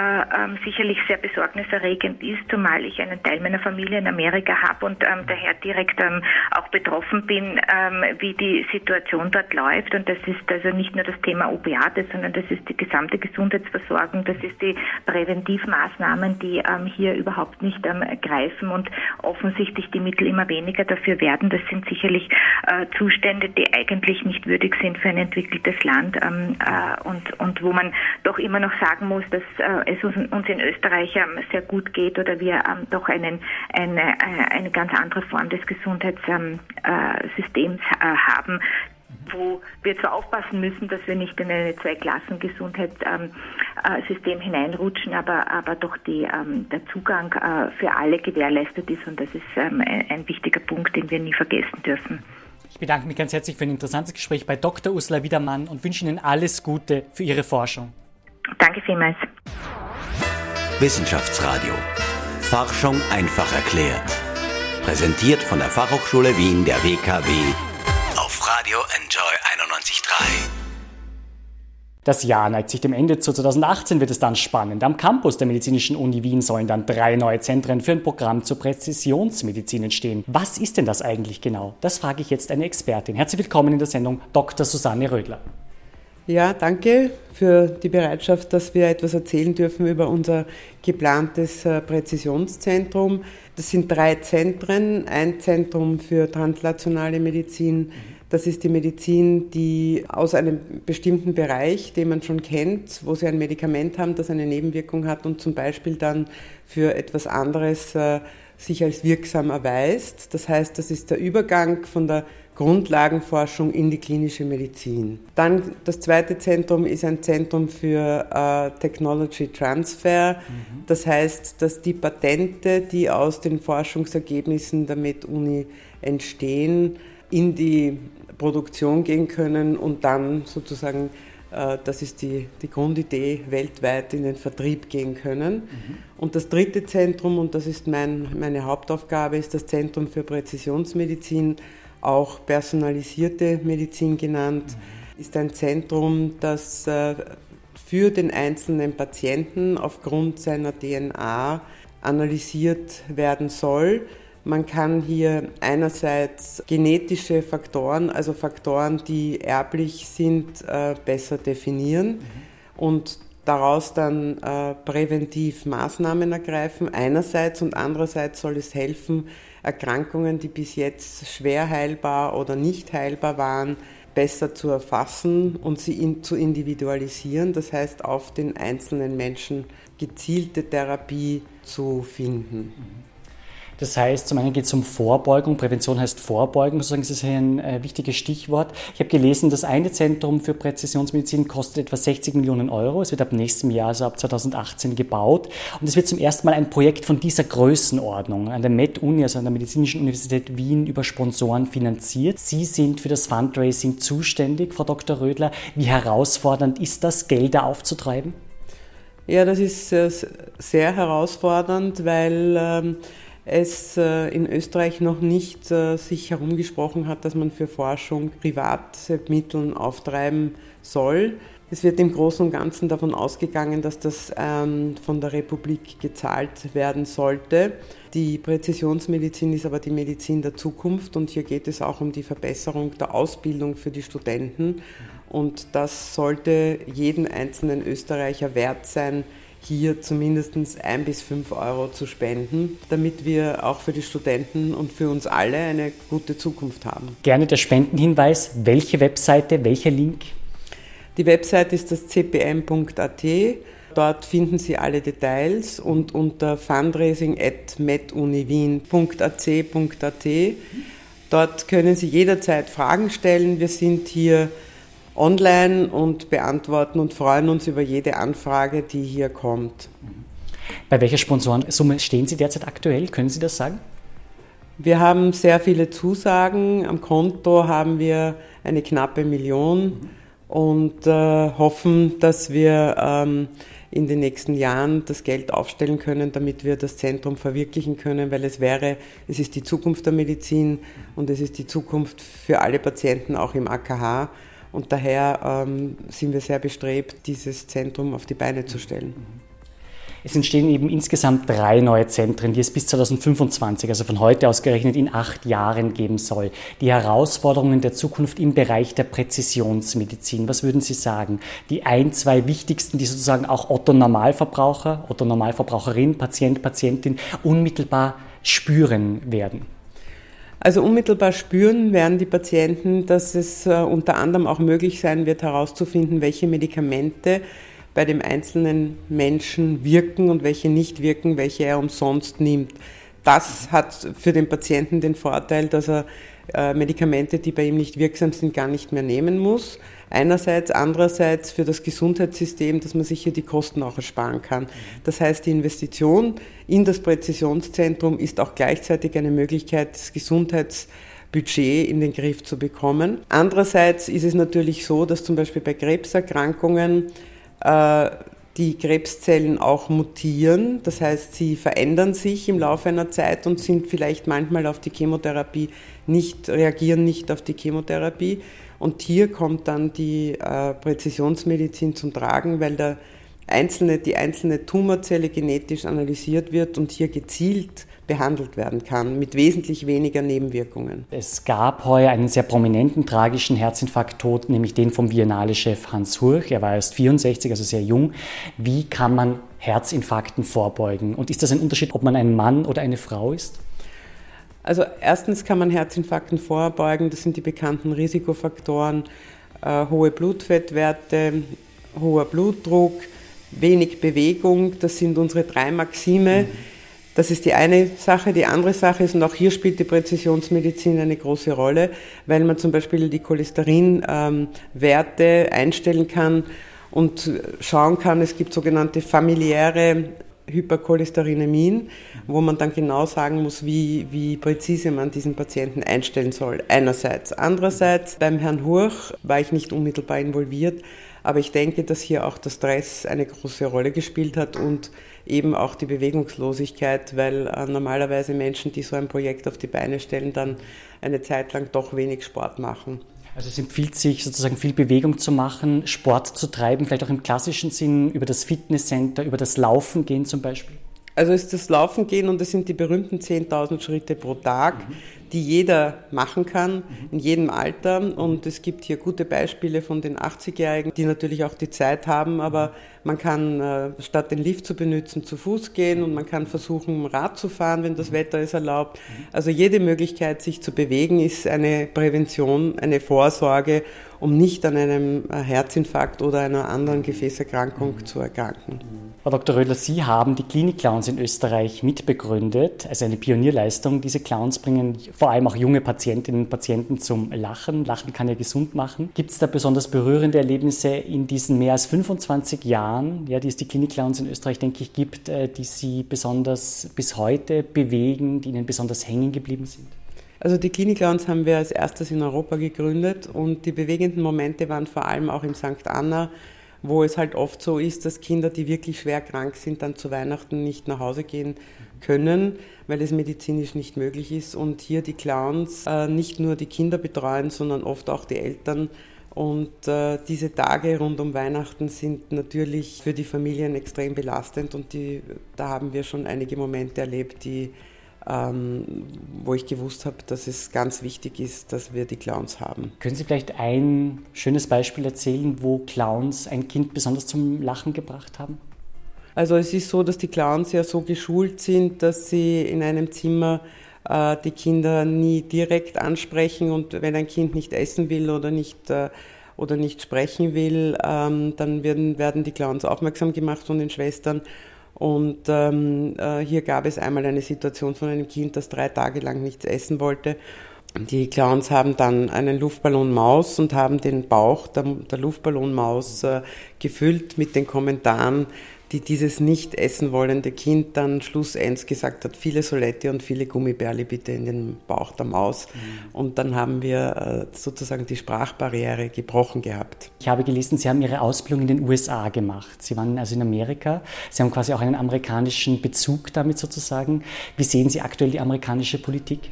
äh, ähm, sicherlich sehr besorgniserregend ist, zumal ich einen Teil meiner Familie in Amerika habe und ähm, daher direkt ähm, auch betroffen bin, ähm, wie die Situation dort läuft. Und das ist also nicht nur das Thema Opiate, sondern das ist die gesamte Gesundheitsversorgung, das ist die Präventivmaßnahmen, die ähm, hier überhaupt nicht ähm, greifen und offensichtlich die Mittel immer weniger dafür werden. Das sind sicherlich äh, Zustände, die eigentlich eigentlich nicht würdig sind für ein entwickeltes Land ähm, äh, und, und wo man doch immer noch sagen muss, dass äh, es uns, uns, in Österreich ähm, sehr gut geht oder wir ähm, doch einen, eine, äh, eine ganz andere Form des Gesundheitssystems äh, äh, haben, wo wir zwar aufpassen müssen, dass wir nicht in eine Zwei-Klassen-Gesundheitssystem ähm, äh, hineinrutschen, aber, aber doch die, ähm, der Zugang äh, für alle gewährleistet ist und das ist ähm, ein wichtiger Punkt, den wir nie vergessen dürfen. Ich bedanke mich ganz herzlich für ein interessantes Gespräch bei Dr. Ursula Wiedermann und wünsche Ihnen alles Gute für Ihre Forschung. Danke vielmals. Wissenschaftsradio. Forschung einfach erklärt. Präsentiert von der Fachhochschule Wien der WKW auf Radio Enjoy 91.3. Das Jahr neigt sich dem Ende zu. 2018 wird es dann spannend. Am Campus der Medizinischen Uni Wien sollen dann drei neue Zentren für ein Programm zur Präzisionsmedizin entstehen. Was ist denn das eigentlich genau? Das frage ich jetzt eine Expertin. Herzlich willkommen in der Sendung Dr. Susanne Rödler. Ja, danke für die Bereitschaft, dass wir etwas erzählen dürfen über unser geplantes äh, Präzisionszentrum. Das sind drei Zentren. Ein Zentrum für translationale Medizin, das ist die Medizin, die aus einem bestimmten Bereich, den man schon kennt, wo sie ein Medikament haben, das eine Nebenwirkung hat und zum Beispiel dann für etwas anderes äh, sich als wirksam erweist. Das heißt, das ist der Übergang von der Grundlagenforschung in die klinische Medizin. Dann das zweite Zentrum ist ein Zentrum für äh, Technology Transfer. Mhm. Das heißt, dass die Patente, die aus den Forschungsergebnissen der MedUni entstehen, in die Produktion gehen können und dann sozusagen, äh, das ist die, die Grundidee, weltweit in den Vertrieb gehen können. Mhm. Und das dritte Zentrum, und das ist mein, meine Hauptaufgabe, ist das Zentrum für Präzisionsmedizin, auch personalisierte Medizin genannt, mhm. ist ein Zentrum, das äh, für den einzelnen Patienten aufgrund seiner DNA analysiert werden soll man kann hier einerseits genetische Faktoren, also Faktoren, die erblich sind, äh, besser definieren mhm. und daraus dann äh, präventiv Maßnahmen ergreifen. Einerseits und andererseits soll es helfen, Erkrankungen, die bis jetzt schwer heilbar oder nicht heilbar waren, besser zu erfassen und sie in, zu individualisieren, das heißt auf den einzelnen Menschen gezielte Therapie zu finden. Das heißt, zum einen geht es um Vorbeugung, Prävention heißt Vorbeugung, sozusagen das ist ein äh, wichtiges Stichwort. Ich habe gelesen, das eine Zentrum für Präzisionsmedizin kostet etwa 60 Millionen Euro. Es wird ab nächstem Jahr, also ab 2018 gebaut. Und es wird zum ersten Mal ein Projekt von dieser Größenordnung an der Med-Uni, also an der Medizinischen Universität Wien, über Sponsoren finanziert. Sie sind für das Fundraising zuständig, Frau Dr. Rödler. Wie herausfordernd ist das, Gelder aufzutreiben? Ja, das ist sehr herausfordernd, weil ähm, es äh, in Österreich noch nicht äh, sich herumgesprochen hat, dass man für Forschung private Mittel auftreiben soll. Es wird im Großen und Ganzen davon ausgegangen, dass das ähm, von der Republik gezahlt werden sollte. Die Präzisionsmedizin ist aber die Medizin der Zukunft und hier geht es auch um die Verbesserung der Ausbildung für die Studenten. Und das sollte jeden einzelnen Österreicher wert sein, hier zumindest ein bis fünf Euro zu spenden, damit wir auch für die Studenten und für uns alle eine gute Zukunft haben. Gerne der Spendenhinweis. Welche Webseite, welcher Link? Die Webseite ist das cpm.at. Dort finden Sie alle Details und unter fundraising.meduniwien.ac.at. Dort können Sie jederzeit Fragen stellen. Wir sind hier online und beantworten und freuen uns über jede Anfrage, die hier kommt. Bei welcher Sponsorensumme stehen Sie derzeit aktuell? Können Sie das sagen? Wir haben sehr viele Zusagen. Am Konto haben wir eine knappe Million und äh, hoffen, dass wir ähm, in den nächsten Jahren das Geld aufstellen können, damit wir das Zentrum verwirklichen können, weil es wäre, es ist die Zukunft der Medizin und es ist die Zukunft für alle Patienten auch im AKH. Und daher ähm, sind wir sehr bestrebt, dieses Zentrum auf die Beine zu stellen. Es entstehen eben insgesamt drei neue Zentren, die es bis 2025, also von heute aus gerechnet in acht Jahren geben soll. Die Herausforderungen der Zukunft im Bereich der Präzisionsmedizin, was würden Sie sagen? Die ein, zwei wichtigsten, die sozusagen auch Otto Normalverbraucher, Otto Normalverbraucherin, Patient, Patientin unmittelbar spüren werden. Also unmittelbar spüren werden die Patienten, dass es äh, unter anderem auch möglich sein wird, herauszufinden, welche Medikamente bei dem einzelnen Menschen wirken und welche nicht wirken, welche er umsonst nimmt. Das hat für den Patienten den Vorteil, dass er Medikamente, die bei ihm nicht wirksam sind, gar nicht mehr nehmen muss. Einerseits, andererseits für das Gesundheitssystem, dass man sich hier die Kosten auch ersparen kann. Das heißt, die Investition in das Präzisionszentrum ist auch gleichzeitig eine Möglichkeit, das Gesundheitsbudget in den Griff zu bekommen. Andererseits ist es natürlich so, dass zum Beispiel bei Krebserkrankungen äh, die Krebszellen auch mutieren. Das heißt, sie verändern sich im Laufe einer Zeit und sind vielleicht manchmal auf die Chemotherapie nicht, reagieren nicht auf die Chemotherapie. Und hier kommt dann die äh, Präzisionsmedizin zum Tragen, weil der einzelne, die einzelne Tumorzelle genetisch analysiert wird und hier gezielt behandelt werden kann, mit wesentlich weniger Nebenwirkungen. Es gab heuer einen sehr prominenten tragischen Herzinfarkttod, nämlich den vom Biennale-Chef Hans Hurch. Er war erst 64, also sehr jung. Wie kann man Herzinfarkten vorbeugen? Und ist das ein Unterschied, ob man ein Mann oder eine Frau ist? Also erstens kann man Herzinfarkten vorbeugen. Das sind die bekannten Risikofaktoren, äh, hohe Blutfettwerte, hoher Blutdruck, wenig Bewegung. Das sind unsere drei Maxime. Mhm das ist die eine Sache. Die andere Sache ist, und auch hier spielt die Präzisionsmedizin eine große Rolle, weil man zum Beispiel die Cholesterinwerte einstellen kann und schauen kann, es gibt sogenannte familiäre Hypercholesterinemin, wo man dann genau sagen muss, wie, wie präzise man diesen Patienten einstellen soll. Einerseits. Andererseits, beim Herrn Hurch war ich nicht unmittelbar involviert, aber ich denke, dass hier auch der Stress eine große Rolle gespielt hat und eben auch die Bewegungslosigkeit, weil äh, normalerweise Menschen, die so ein Projekt auf die Beine stellen, dann eine Zeit lang doch wenig Sport machen. Also es empfiehlt sich sozusagen viel Bewegung zu machen, Sport zu treiben, vielleicht auch im klassischen Sinn über das Fitnesscenter, über das Laufen gehen zum Beispiel. Also ist das Laufen gehen und es sind die berühmten 10.000 Schritte pro Tag, mhm. die jeder machen kann, mhm. in jedem Alter. Und es gibt hier gute Beispiele von den 80-Jährigen, die natürlich auch die Zeit haben, aber man kann äh, statt den Lift zu benutzen, zu Fuß gehen und man kann versuchen, Rad zu fahren, wenn das mhm. Wetter es erlaubt. Mhm. Also jede Möglichkeit, sich zu bewegen, ist eine Prävention, eine Vorsorge, um nicht an einem Herzinfarkt oder einer anderen Gefäßerkrankung mhm. zu erkranken. Frau Dr. Rödler, Sie haben die Klinik-Clowns in Österreich mitbegründet, also eine Pionierleistung. Diese Clowns bringen vor allem auch junge Patientinnen und Patienten zum Lachen. Lachen kann ja gesund machen. Gibt es da besonders berührende Erlebnisse in diesen mehr als 25 Jahren, ja, die es die Klinik-Clowns in Österreich, denke ich, gibt, äh, die Sie besonders bis heute bewegen, die Ihnen besonders hängen geblieben sind? Also die Klinik-Clowns haben wir als erstes in Europa gegründet und die bewegenden Momente waren vor allem auch in St. Anna, wo es halt oft so ist, dass Kinder, die wirklich schwer krank sind, dann zu Weihnachten nicht nach Hause gehen können, weil es medizinisch nicht möglich ist. Und hier die Clowns äh, nicht nur die Kinder betreuen, sondern oft auch die Eltern. Und äh, diese Tage rund um Weihnachten sind natürlich für die Familien extrem belastend und die, da haben wir schon einige Momente erlebt, die ähm, wo ich gewusst habe, dass es ganz wichtig ist, dass wir die Clowns haben. Können Sie vielleicht ein schönes Beispiel erzählen, wo Clowns ein Kind besonders zum Lachen gebracht haben? Also es ist so, dass die Clowns ja so geschult sind, dass sie in einem Zimmer äh, die Kinder nie direkt ansprechen und wenn ein Kind nicht essen will oder nicht äh, oder nicht sprechen will, ähm, dann werden, werden die Clowns aufmerksam gemacht von den Schwestern und ähm, äh, hier gab es einmal eine Situation von einem Kind, das drei Tage lang nichts essen wollte. Die Clowns haben dann einen Luftballon Maus und haben den Bauch der, der Luftballonmaus äh, gefüllt mit den Kommentaren, die dieses nicht essen wollende Kind dann schlussendlich gesagt hat, viele Solette und viele Gummibärli bitte in den Bauch der Maus. Mhm. Und dann haben wir äh, sozusagen die Sprachbarriere gebrochen gehabt. Ich habe gelesen, Sie haben Ihre Ausbildung in den USA gemacht. Sie waren also in Amerika. Sie haben quasi auch einen amerikanischen Bezug damit sozusagen. Wie sehen Sie aktuell die amerikanische Politik?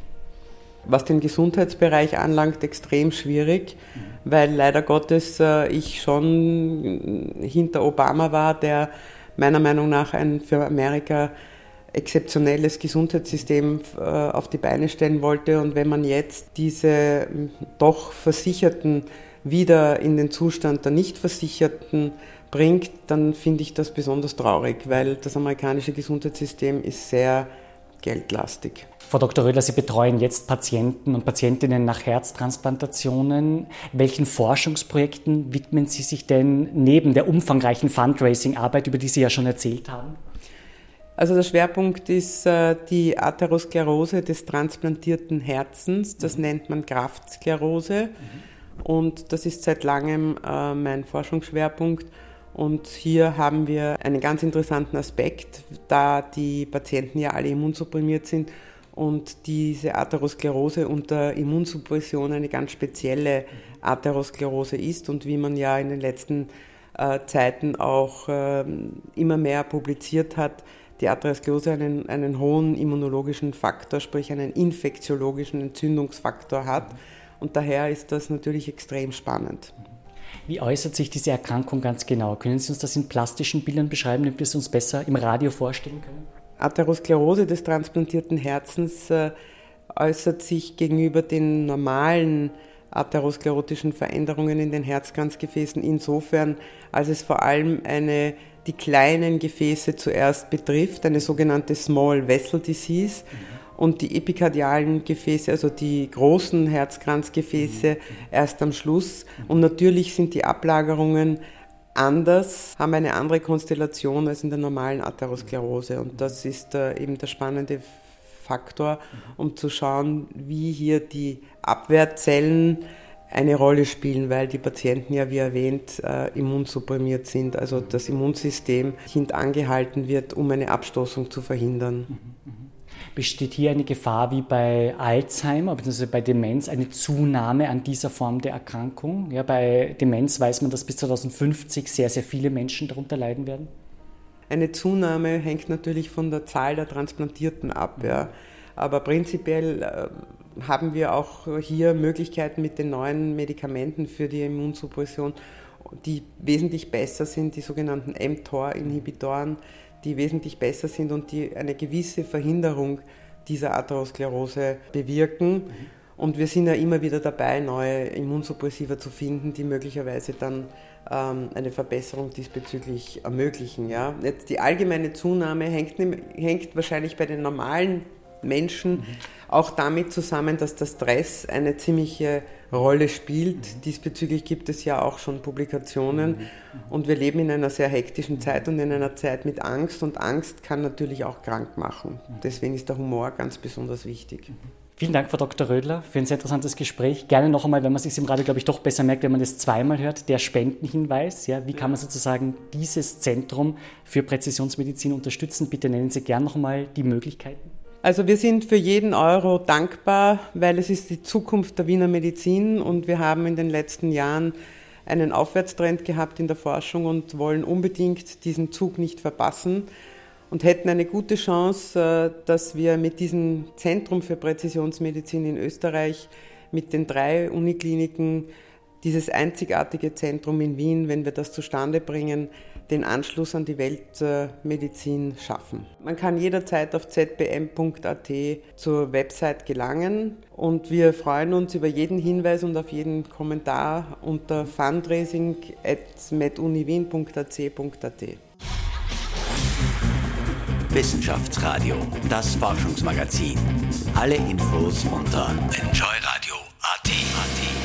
was den Gesundheitsbereich anlangt, extrem schwierig, mhm. weil leider Gottes äh, ich schon hinter Obama war, der meiner Meinung nach ein für Amerika exzeptionelles Gesundheitssystem äh, auf die Beine stellen wollte. Und wenn man jetzt diese hm, doch Versicherten wieder in den Zustand der Nichtversicherten bringt, dann finde ich das besonders traurig, weil das amerikanische Gesundheitssystem ist sehr geldlastig. Frau Dr. Röder, Sie betreuen jetzt Patienten und Patientinnen nach Herztransplantationen. Welchen Forschungsprojekten widmen Sie sich denn neben der umfangreichen Fundraising-Arbeit, über die Sie ja schon erzählt haben? Also der Schwerpunkt ist äh, die Atherosklerose des transplantierten Herzens. Das mhm. nennt man Kraftsklerose. Mhm. Und das ist seit langem äh, mein Forschungsschwerpunkt. Und hier haben wir einen ganz interessanten Aspekt, da die Patienten ja alle immunsupprimiert sind und diese Atherosklerose unter Immunsuppression eine ganz spezielle Atherosklerose ist und wie man ja in den letzten äh, Zeiten auch äh, immer mehr publiziert hat, die Atherosklerose einen, einen hohen immunologischen Faktor, sprich einen infektiologischen Entzündungsfaktor hat. Und daher ist das natürlich extrem spannend. Wie äußert sich diese Erkrankung ganz genau? Können Sie uns das in plastischen Bildern beschreiben, damit wir es uns besser im Radio vorstellen können? Atherosklerose des transplantierten Herzens äh, äußert sich gegenüber den normalen atherosklerotischen Veränderungen in den Herzkranzgefäßen insofern, als es vor allem eine, die kleinen Gefäße zuerst betrifft, eine sogenannte Small Vessel Disease. Mhm. Und die epikardialen Gefäße, also die großen Herzkranzgefäße, mhm. erst am Schluss. Und natürlich sind die Ablagerungen anders, haben eine andere Konstellation als in der normalen Atherosklerose. Und das ist äh, eben der spannende Faktor, um zu schauen, wie hier die Abwehrzellen eine Rolle spielen, weil die Patienten ja, wie erwähnt, äh, immunsupprimiert sind, also das Immunsystem hintangehalten wird, um eine Abstoßung zu verhindern. Mhm, mhm. Besteht hier eine Gefahr wie bei Alzheimer bzw. bei Demenz eine Zunahme an dieser Form der Erkrankung? Ja, bei Demenz weiß man, dass bis 2050 sehr, sehr viele Menschen darunter leiden werden. Eine Zunahme hängt natürlich von der Zahl der Transplantierten ab. Ja. Aber prinzipiell äh, haben wir auch hier Möglichkeiten mit den neuen Medikamenten für die Immunsuppression, die wesentlich besser sind, die sogenannten mTOR-Inhibitoren die wesentlich besser sind und die eine gewisse Verhinderung dieser Atherosklerose bewirken. Und wir sind ja immer wieder dabei, neue Immunsuppressiva zu finden, die möglicherweise dann ähm, eine Verbesserung diesbezüglich ermöglichen. Ja? Jetzt die allgemeine Zunahme hängt, hängt wahrscheinlich bei den normalen Menschen mhm. Auch damit zusammen, dass der Stress eine ziemliche Rolle spielt. Diesbezüglich gibt es ja auch schon Publikationen und wir leben in einer sehr hektischen Zeit und in einer Zeit mit Angst und Angst kann natürlich auch krank machen. Deswegen ist der Humor ganz besonders wichtig. Vielen Dank, Frau Dr. Rödler, für ein sehr interessantes Gespräch. Gerne noch einmal, wenn man sich im Radio, glaube ich, doch besser merkt, wenn man das zweimal hört, der Spendenhinweis. Ja, wie kann man sozusagen dieses Zentrum für Präzisionsmedizin unterstützen? Bitte nennen Sie gerne noch einmal die Möglichkeiten. Also wir sind für jeden Euro dankbar, weil es ist die Zukunft der Wiener Medizin und wir haben in den letzten Jahren einen Aufwärtstrend gehabt in der Forschung und wollen unbedingt diesen Zug nicht verpassen und hätten eine gute Chance, äh, dass wir mit diesem Zentrum für Präzisionsmedizin in Österreich, mit den drei Unikliniken, dieses einzigartige Zentrum in Wien, wenn wir das zustande bringen, den Anschluss an die Weltmedizin schaffen. Man kann jederzeit auf zbm.at zur Website gelangen und wir freuen uns über jeden Hinweis und auf jeden Kommentar unter fundraising.meduniwien.ac.at. Wissenschaftsradio, das Forschungsmagazin. Alle Infos unter enjoyradio.at.